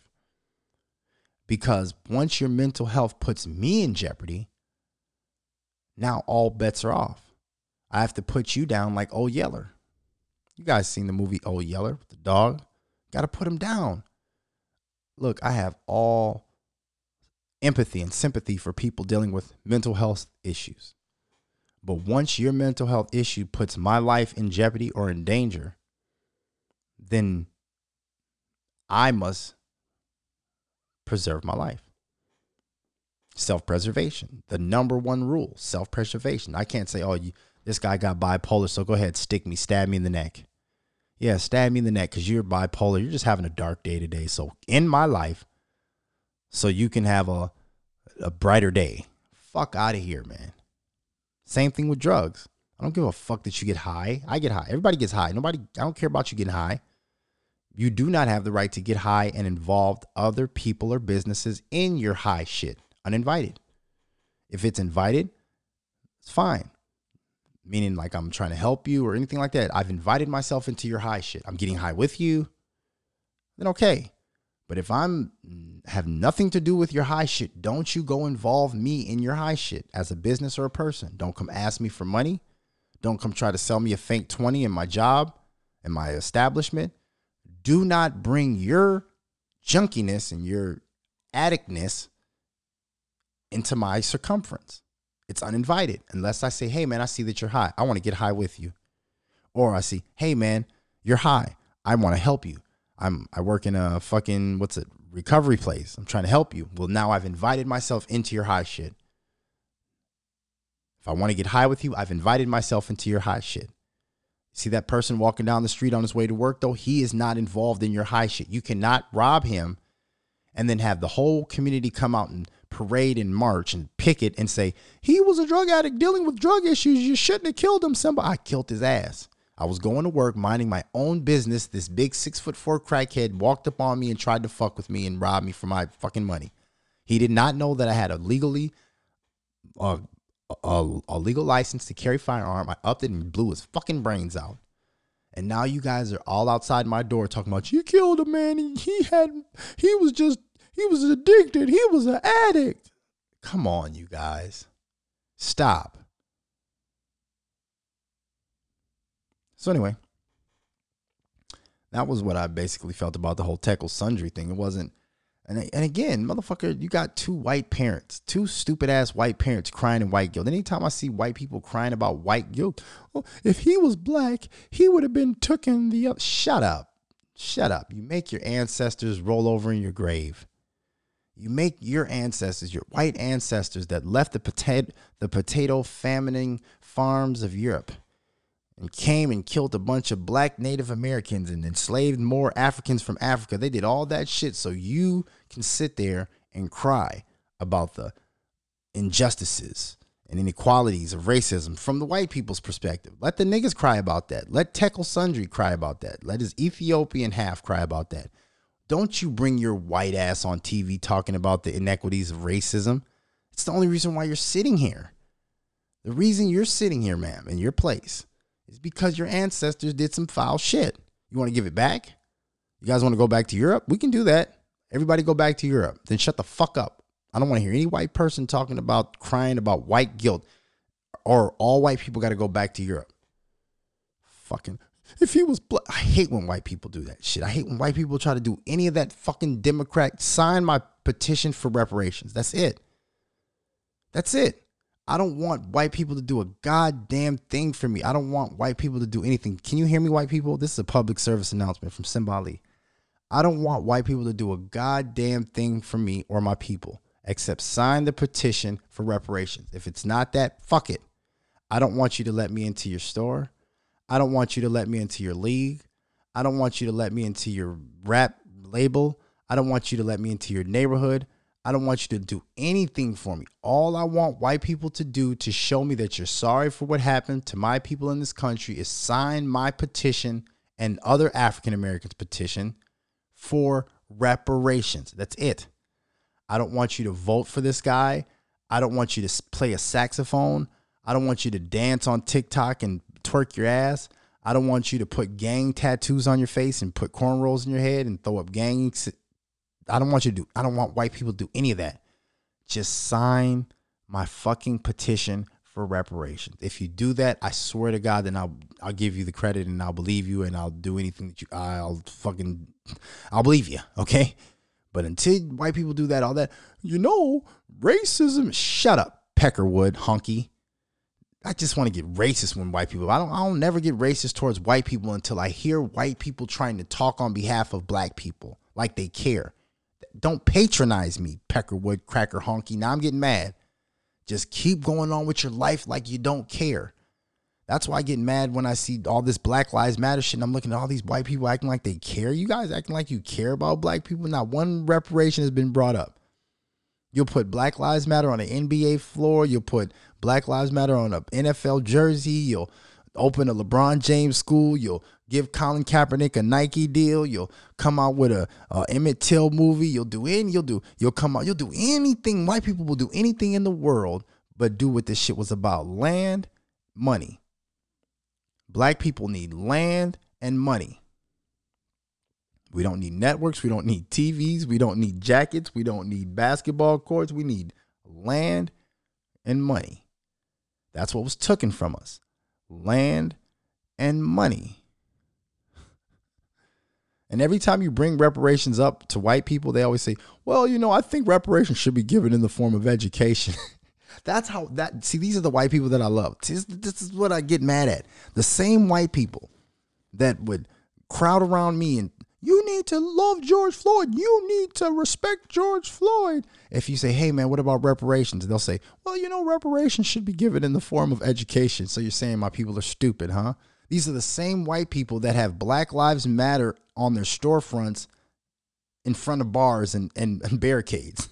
Because once your mental health puts me in jeopardy, now all bets are off. I have to put you down like Old Yeller. You guys seen the movie Old Yeller with the dog? Got to put him down. Look, I have all empathy and sympathy for people dealing with mental health issues. But once your mental health issue puts my life in jeopardy or in danger, then I must preserve my life self preservation. The number one rule, self preservation. I can't say, oh, you This guy got bipolar, so go ahead, stick me, stab me in the neck. Yeah, stab me in the neck because you're bipolar. You're just having a dark day today. So in my life, so you can have a a brighter day. Fuck out of here, man. Same thing with drugs. I don't give a fuck that you get high. I get high. Everybody gets high. Nobody, I don't care about you getting high. You do not have the right to get high and involve other people or businesses in your high shit uninvited. If it's invited, it's fine. Meaning, like I'm trying to help you or anything like that. I've invited myself into your high shit. I'm getting high with you. Then okay. But if I'm have nothing to do with your high shit, don't you go involve me in your high shit as a business or a person. Don't come ask me for money. Don't come try to sell me a fake 20 in my job, in my establishment. Do not bring your junkiness and your addictness into my circumference. It's uninvited unless I say, hey, man, I see that you're high. I want to get high with you. Or I see, hey, man, you're high. I want to help you. I'm I work in a fucking what's it recovery place. I'm trying to help you. Well, now I've invited myself into your high shit. If I want to get high with you, I've invited myself into your high shit. See that person walking down the street on his way to work, though? He is not involved in your high shit. You cannot rob him and then have the whole community come out and parade and march and picket and say, he was a drug addict dealing with drug issues. You shouldn't have killed him. Somebody, I killed his ass. I was going to work, minding my own business. This big six foot four crackhead walked up on me and tried to fuck with me and rob me for my fucking money. He did not know that I had a legally uh, a, a legal license to carry firearm. I upped it and blew his fucking brains out. And now you guys are all outside my door talking about you killed a man. He had he was just he was addicted. He was an addict. Come on, you guys. Stop. So anyway, that was what I basically felt about the whole Tekle Sundberg thing. It wasn't and, and again, motherfucker, you got two white parents, two stupid ass white parents crying in white guilt. Anytime I see white people crying about white guilt, oh, if he was black, he would have been taken the up. Shut up. Shut up. You make your ancestors roll over in your grave. You make your ancestors, your white ancestors that left the potato the potato famining farms of Europe and came and killed a bunch of black Native Americans and enslaved more Africans from Africa. They did all that shit so you can sit there and cry about the injustices and inequalities of racism from the white people's perspective. Let the niggas cry about that. Let Tekle Sundberg cry about that. Let his Ethiopian half cry about that. Don't you bring your white ass on TV talking about the inequities of racism. It's the only reason why you're sitting here. The reason you're sitting here, ma'am, in your place is because your ancestors did some foul shit. You want to give it back? You guys want to go back to Europe? We can do that. Everybody go back to Europe. Then shut the fuck up. I don't want to hear any white person talking about crying about white guilt or all white people got to go back to Europe. Fucking if he was black, I hate when white people do that shit. I hate when white people try to do any of that fucking Democrat sign my petition for reparations. That's it. That's it. I don't want white people to do a goddamn thing for me. I don't want white people to do anything. Can you hear me, white people? This is a public service announcement from Simba Ali. I don't want white people to do a goddamn thing for me or my people except sign the petition for reparations. If it's not that, fuck it. I don't want you to let me into your store. I don't want you to let me into your league. I don't want you to let me into your rap label. I don't want you to let me into your neighborhood. I don't want you to do anything for me. All I want white people to do to show me that you're sorry for what happened to my people in this country is sign my petition and other African Americans' petition for reparations. That's it. I don't want you to vote for this guy. I don't want you to play a saxophone. I don't want you to dance on TikTok and twerk your ass. I don't want you to put gang tattoos on your face and put cornrows in your head and throw up gang I don't want you to do, I don't want white people to do any of that. Just sign my fucking petition for reparations. If you do that, I swear to God, then I'll I'll give you the credit and I'll believe you and I'll do anything that you I'll fucking I'll believe you, okay? But until white people do that, all that, you know, racism. Shut up, Peckerwood, honky. I just want to get racist when white people. I don't. I don't never get racist towards white people until I hear white people trying to talk on behalf of black people like they care. Don't patronize me, Peckerwood Cracker Honky. Now I'm getting mad. Just keep going on with your life like you don't care. That's why I get mad when I see all this Black Lives Matter shit. I'm looking at all these white people acting like they care. You guys acting like you care about black people. Not one reparation has been brought up. You'll put Black Lives Matter on an NBA floor. You'll put Black Lives Matter on an NFL jersey. You'll open a LeBron James school. You'll give Colin Kaepernick a Nike deal. You'll come out with a, a Emmett Till movie. You'll do any. You'll do. You'll come out. You'll do anything. White people will do anything in the world, but do what this shit was about: land, money. Black people need land and money. We don't need networks. We don't need TVs. We don't need jackets. We don't need basketball courts. We need land and money. That's what was taken from us land and money. And every time you bring reparations up to white people, they always say, well, you know, I think reparations should be given in the form of education. That's how that, see, these are the white people that I love. This, this is what I get mad at. The same white people that would crowd around me and you need to love George Floyd. You need to respect George Floyd. If you say, hey, man, what about reparations? They'll say, well, you know, reparations should be given in the form of education. So you're saying my people are stupid, huh? These are the same white people that have Black Lives Matter on their storefronts in front of bars and, and, and barricades.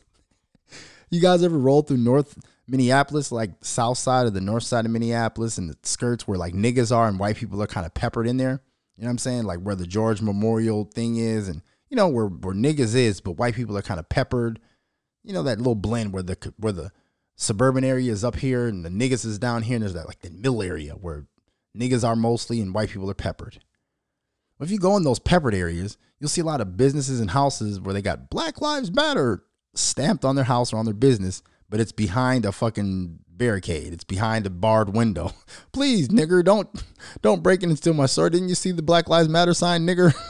you guys ever roll through North Minneapolis, like south side of the north side of Minneapolis, and the skirts where like niggas are and white people are kind of peppered in there? You know what I'm saying? Like where the George Memorial thing is, and you know where where niggas is, but white people are kind of peppered. You know that little blend where the where the suburban area is up here and the niggas is down here, and there's that like the middle area where niggas are mostly and white people are peppered. But If you go in those peppered areas, you'll see a lot of businesses and houses where they got Black Lives Matter stamped on their house or on their business, but it's behind a fucking barricade. It's behind a barred window. Please, nigger, don't don't break in and steal my sword. Didn't you see the Black Lives Matter sign, nigger?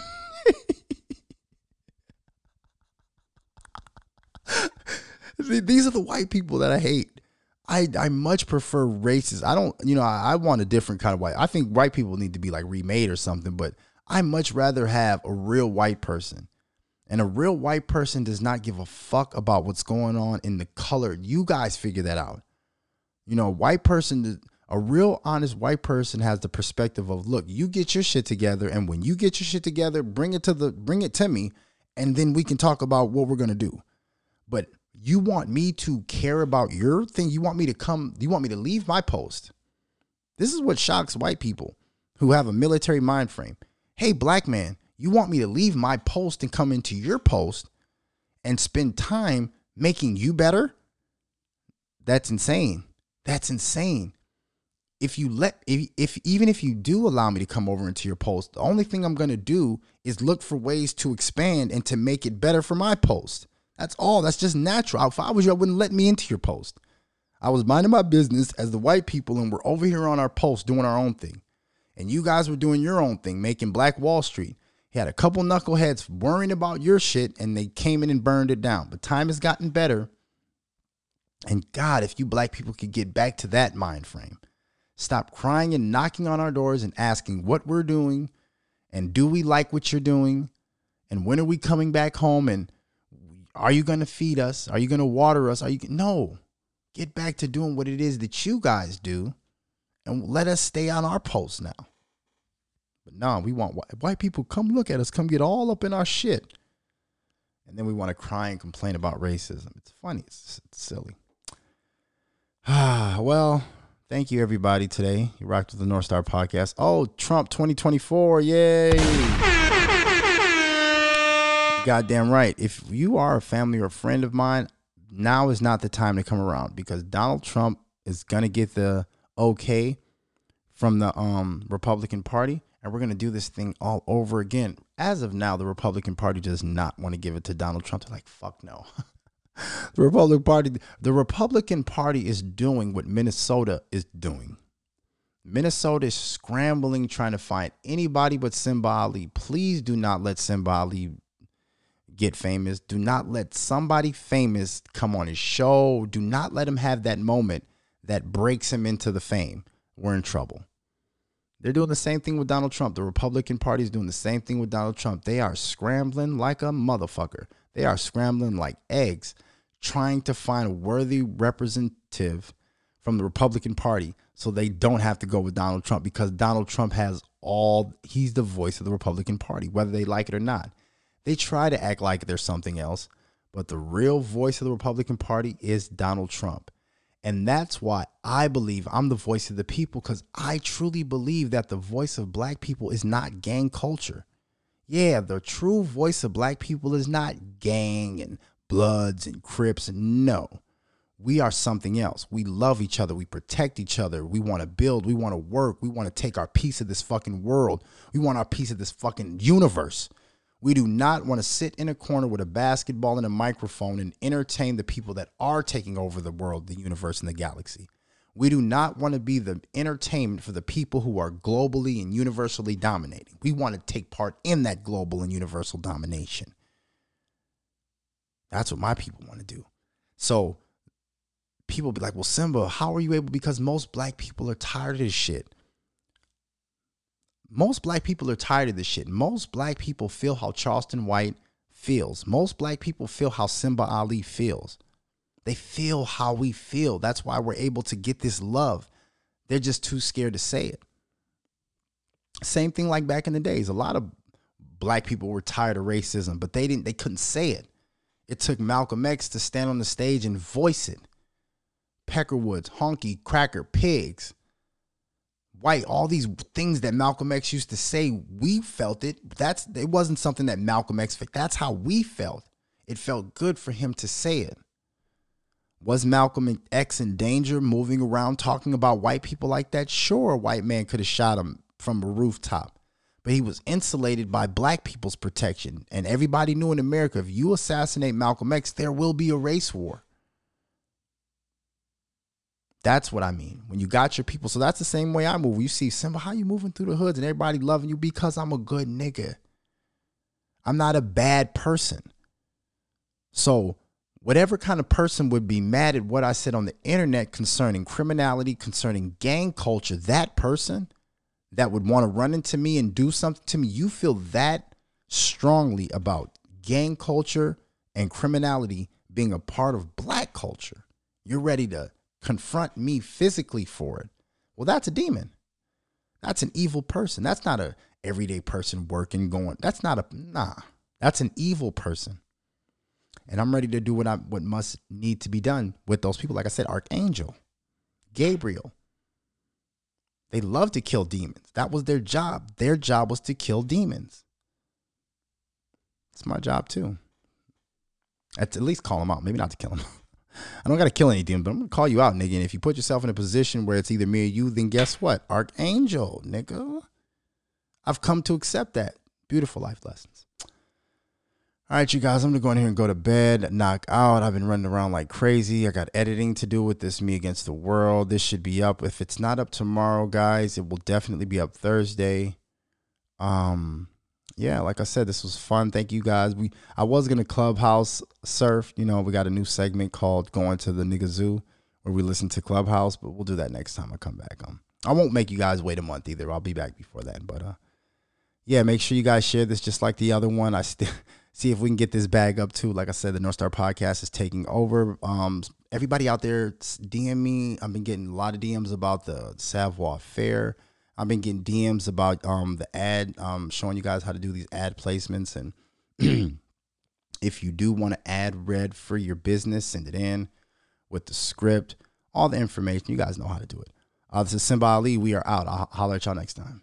These are the white people that I hate. I, I much prefer races. I don't, you know, I, I want a different kind of white. I think white people need to be like remade or something, but I much rather have a real white person. And a real white person does not give a fuck about what's going on in the color. You guys figure that out. You know, a white person, a real honest white person has the perspective of, look, you get your shit together, and when you get your shit together, bring it to the bring it to me, and then we can talk about what we're gonna do. But you want me to care about your thing? You want me to come? You want me to leave my post? This is what shocks white people who have a military mind frame. Hey, black man, you want me to leave my post and come into your post and spend time making you better? That's insane. That's insane. If you let if, if even if you do allow me to come over into your post, the only thing I'm going to do is look for ways to expand and to make it better for my post. That's all. That's just natural. If I was you, I wouldn't let me into your post. I was minding my business as the white people, and we're over here on our post doing our own thing. And you guys were doing your own thing, making Black Wall Street. He had a couple knuckleheads worrying about your shit, and they came in and burned it down. But time has gotten better. And God, if you black people could get back to that mind frame, stop crying and knocking on our doors and asking what we're doing and do we like what you're doing and when are we coming back home and are you going to feed us? Are you going to water us? Are you no? Get back to doing what it is that you guys do and let us stay on our post now. But no, we want white, white people come look at us, come get all up in our shit. And then we want to cry and complain about racism. It's funny, it's, it's silly. Ah, well, thank you everybody today. You rocked with the North Star podcast. Oh, Trump 2024. Yay. Goddamn right. If you are a family or a friend of mine, now is not the time to come around because Donald Trump is going to get the okay from the um, Republican Party and we're going to do this thing all over again. As of now, the Republican Party does not want to give it to Donald Trump. They're like, fuck no. the Republican Party, the Republican Party is doing what Minnesota is doing. Minnesota is scrambling, trying to find anybody but Simba Ali. Please do not let Simba Ali get famous. Do not let somebody famous come on his show. Do not let him have that moment that breaks him into the fame. We're in trouble. They're doing the same thing with Donald Trump. The Republican Party is doing the same thing with Donald Trump. They are scrambling like a motherfucker. They are scrambling like eggs trying to find a worthy representative from the Republican Party so they don't have to go with Donald Trump because Donald Trump has all he's the voice of the Republican Party, whether they like it or not. They try to act like there's something else, but the real voice of the Republican Party is Donald Trump. And that's why I believe I'm the voice of the people because I truly believe that the voice of black people is not gang culture. Yeah, the true voice of black people is not gang and bloods and crips. No, we are something else. We love each other. We protect each other. We want to build. We want to work. We want to take our piece of this fucking world. We want our piece of this fucking universe. We do not want to sit in a corner with a basketball and a microphone and entertain the people that are taking over the world, the universe, and the galaxy. We do not want to be the entertainment for the people who are globally and universally dominating. We want to take part in that global and universal domination. That's what my people want to do. So people be like, well, Simba, how are you able? Because most black people are tired of this shit. Most black people are tired of this shit. Most black people feel how Charleston White feels. Most black people feel how Simba Ali feels. They feel how we feel. That's why we're able to get this love. They're just too scared to say it. Same thing like back in the days. A lot of black people were tired of racism, but they didn't they couldn't say it. It took Malcolm X to stand on the stage and voice it. Peckerwoods, honky, cracker, pigs, white, all these things that Malcolm X used to say, we felt it. That's it wasn't something that Malcolm X felt. That's how we felt. It felt good for him to say it. Was Malcolm X in danger moving around talking about white people like that? Sure, a white man could have shot him from a rooftop, but he was insulated by black people's protection. And everybody knew in America if you assassinate Malcolm X, there will be a race war. That's what I mean. When you got your people, so that's the same way I move. You see, Simba, how you moving through the hoods and everybody loving you because I'm a good nigga. I'm not a bad person. So, whatever kind of person would be mad at what I said on the internet concerning criminality, concerning gang culture, that person that would want to run into me and do something to me, you feel that strongly about gang culture and criminality being a part of black culture. You're ready to confront me physically for it, well, that's a demon. That's an evil person. That's not a everyday person working, going. That's not a nah. That's an evil person. And I'm ready to do what I what must need to be done with those people. Like I said, Archangel, Gabriel. They love to kill demons. That was their job. Their job was to kill demons. It's my job too. At, at least call them out. Maybe not to kill them. I don't got to kill any demon, but I'm gonna call you out, nigga. And if you put yourself in a position where it's either me or you, then guess what? Archangel, nigga. I've come to accept that. Beautiful life lessons. All right, you guys, I'm gonna go in here and go to bed, knock out. I've been running around like crazy. I got editing to do with this Me Against the World. This should be up. If it's not up tomorrow, guys, it will definitely be up Thursday. Um, yeah, like I said, this was fun. Thank you guys. We I was gonna clubhouse surf. You know, we got a new segment called "Going to the Nigga Zoo," where we listen to Clubhouse, but we'll do that next time I come back. Um, I won't make you guys wait a month either. I'll be back before that. But uh, yeah, make sure you guys share this just like the other one. I still see if we can get this bag up too. Like I said, the North Star Podcast is taking over. Um, everybody out there, DM me. I've been getting a lot of DMs about the Savoir Fair. I've been getting DMs about um, the ad, um, showing you guys how to do these ad placements. And if you do want to ad read for your business, send it in with the script, all the information. You guys know how to do it. Uh, this is Simba Ali. We are out. I'll holler at y'all next time.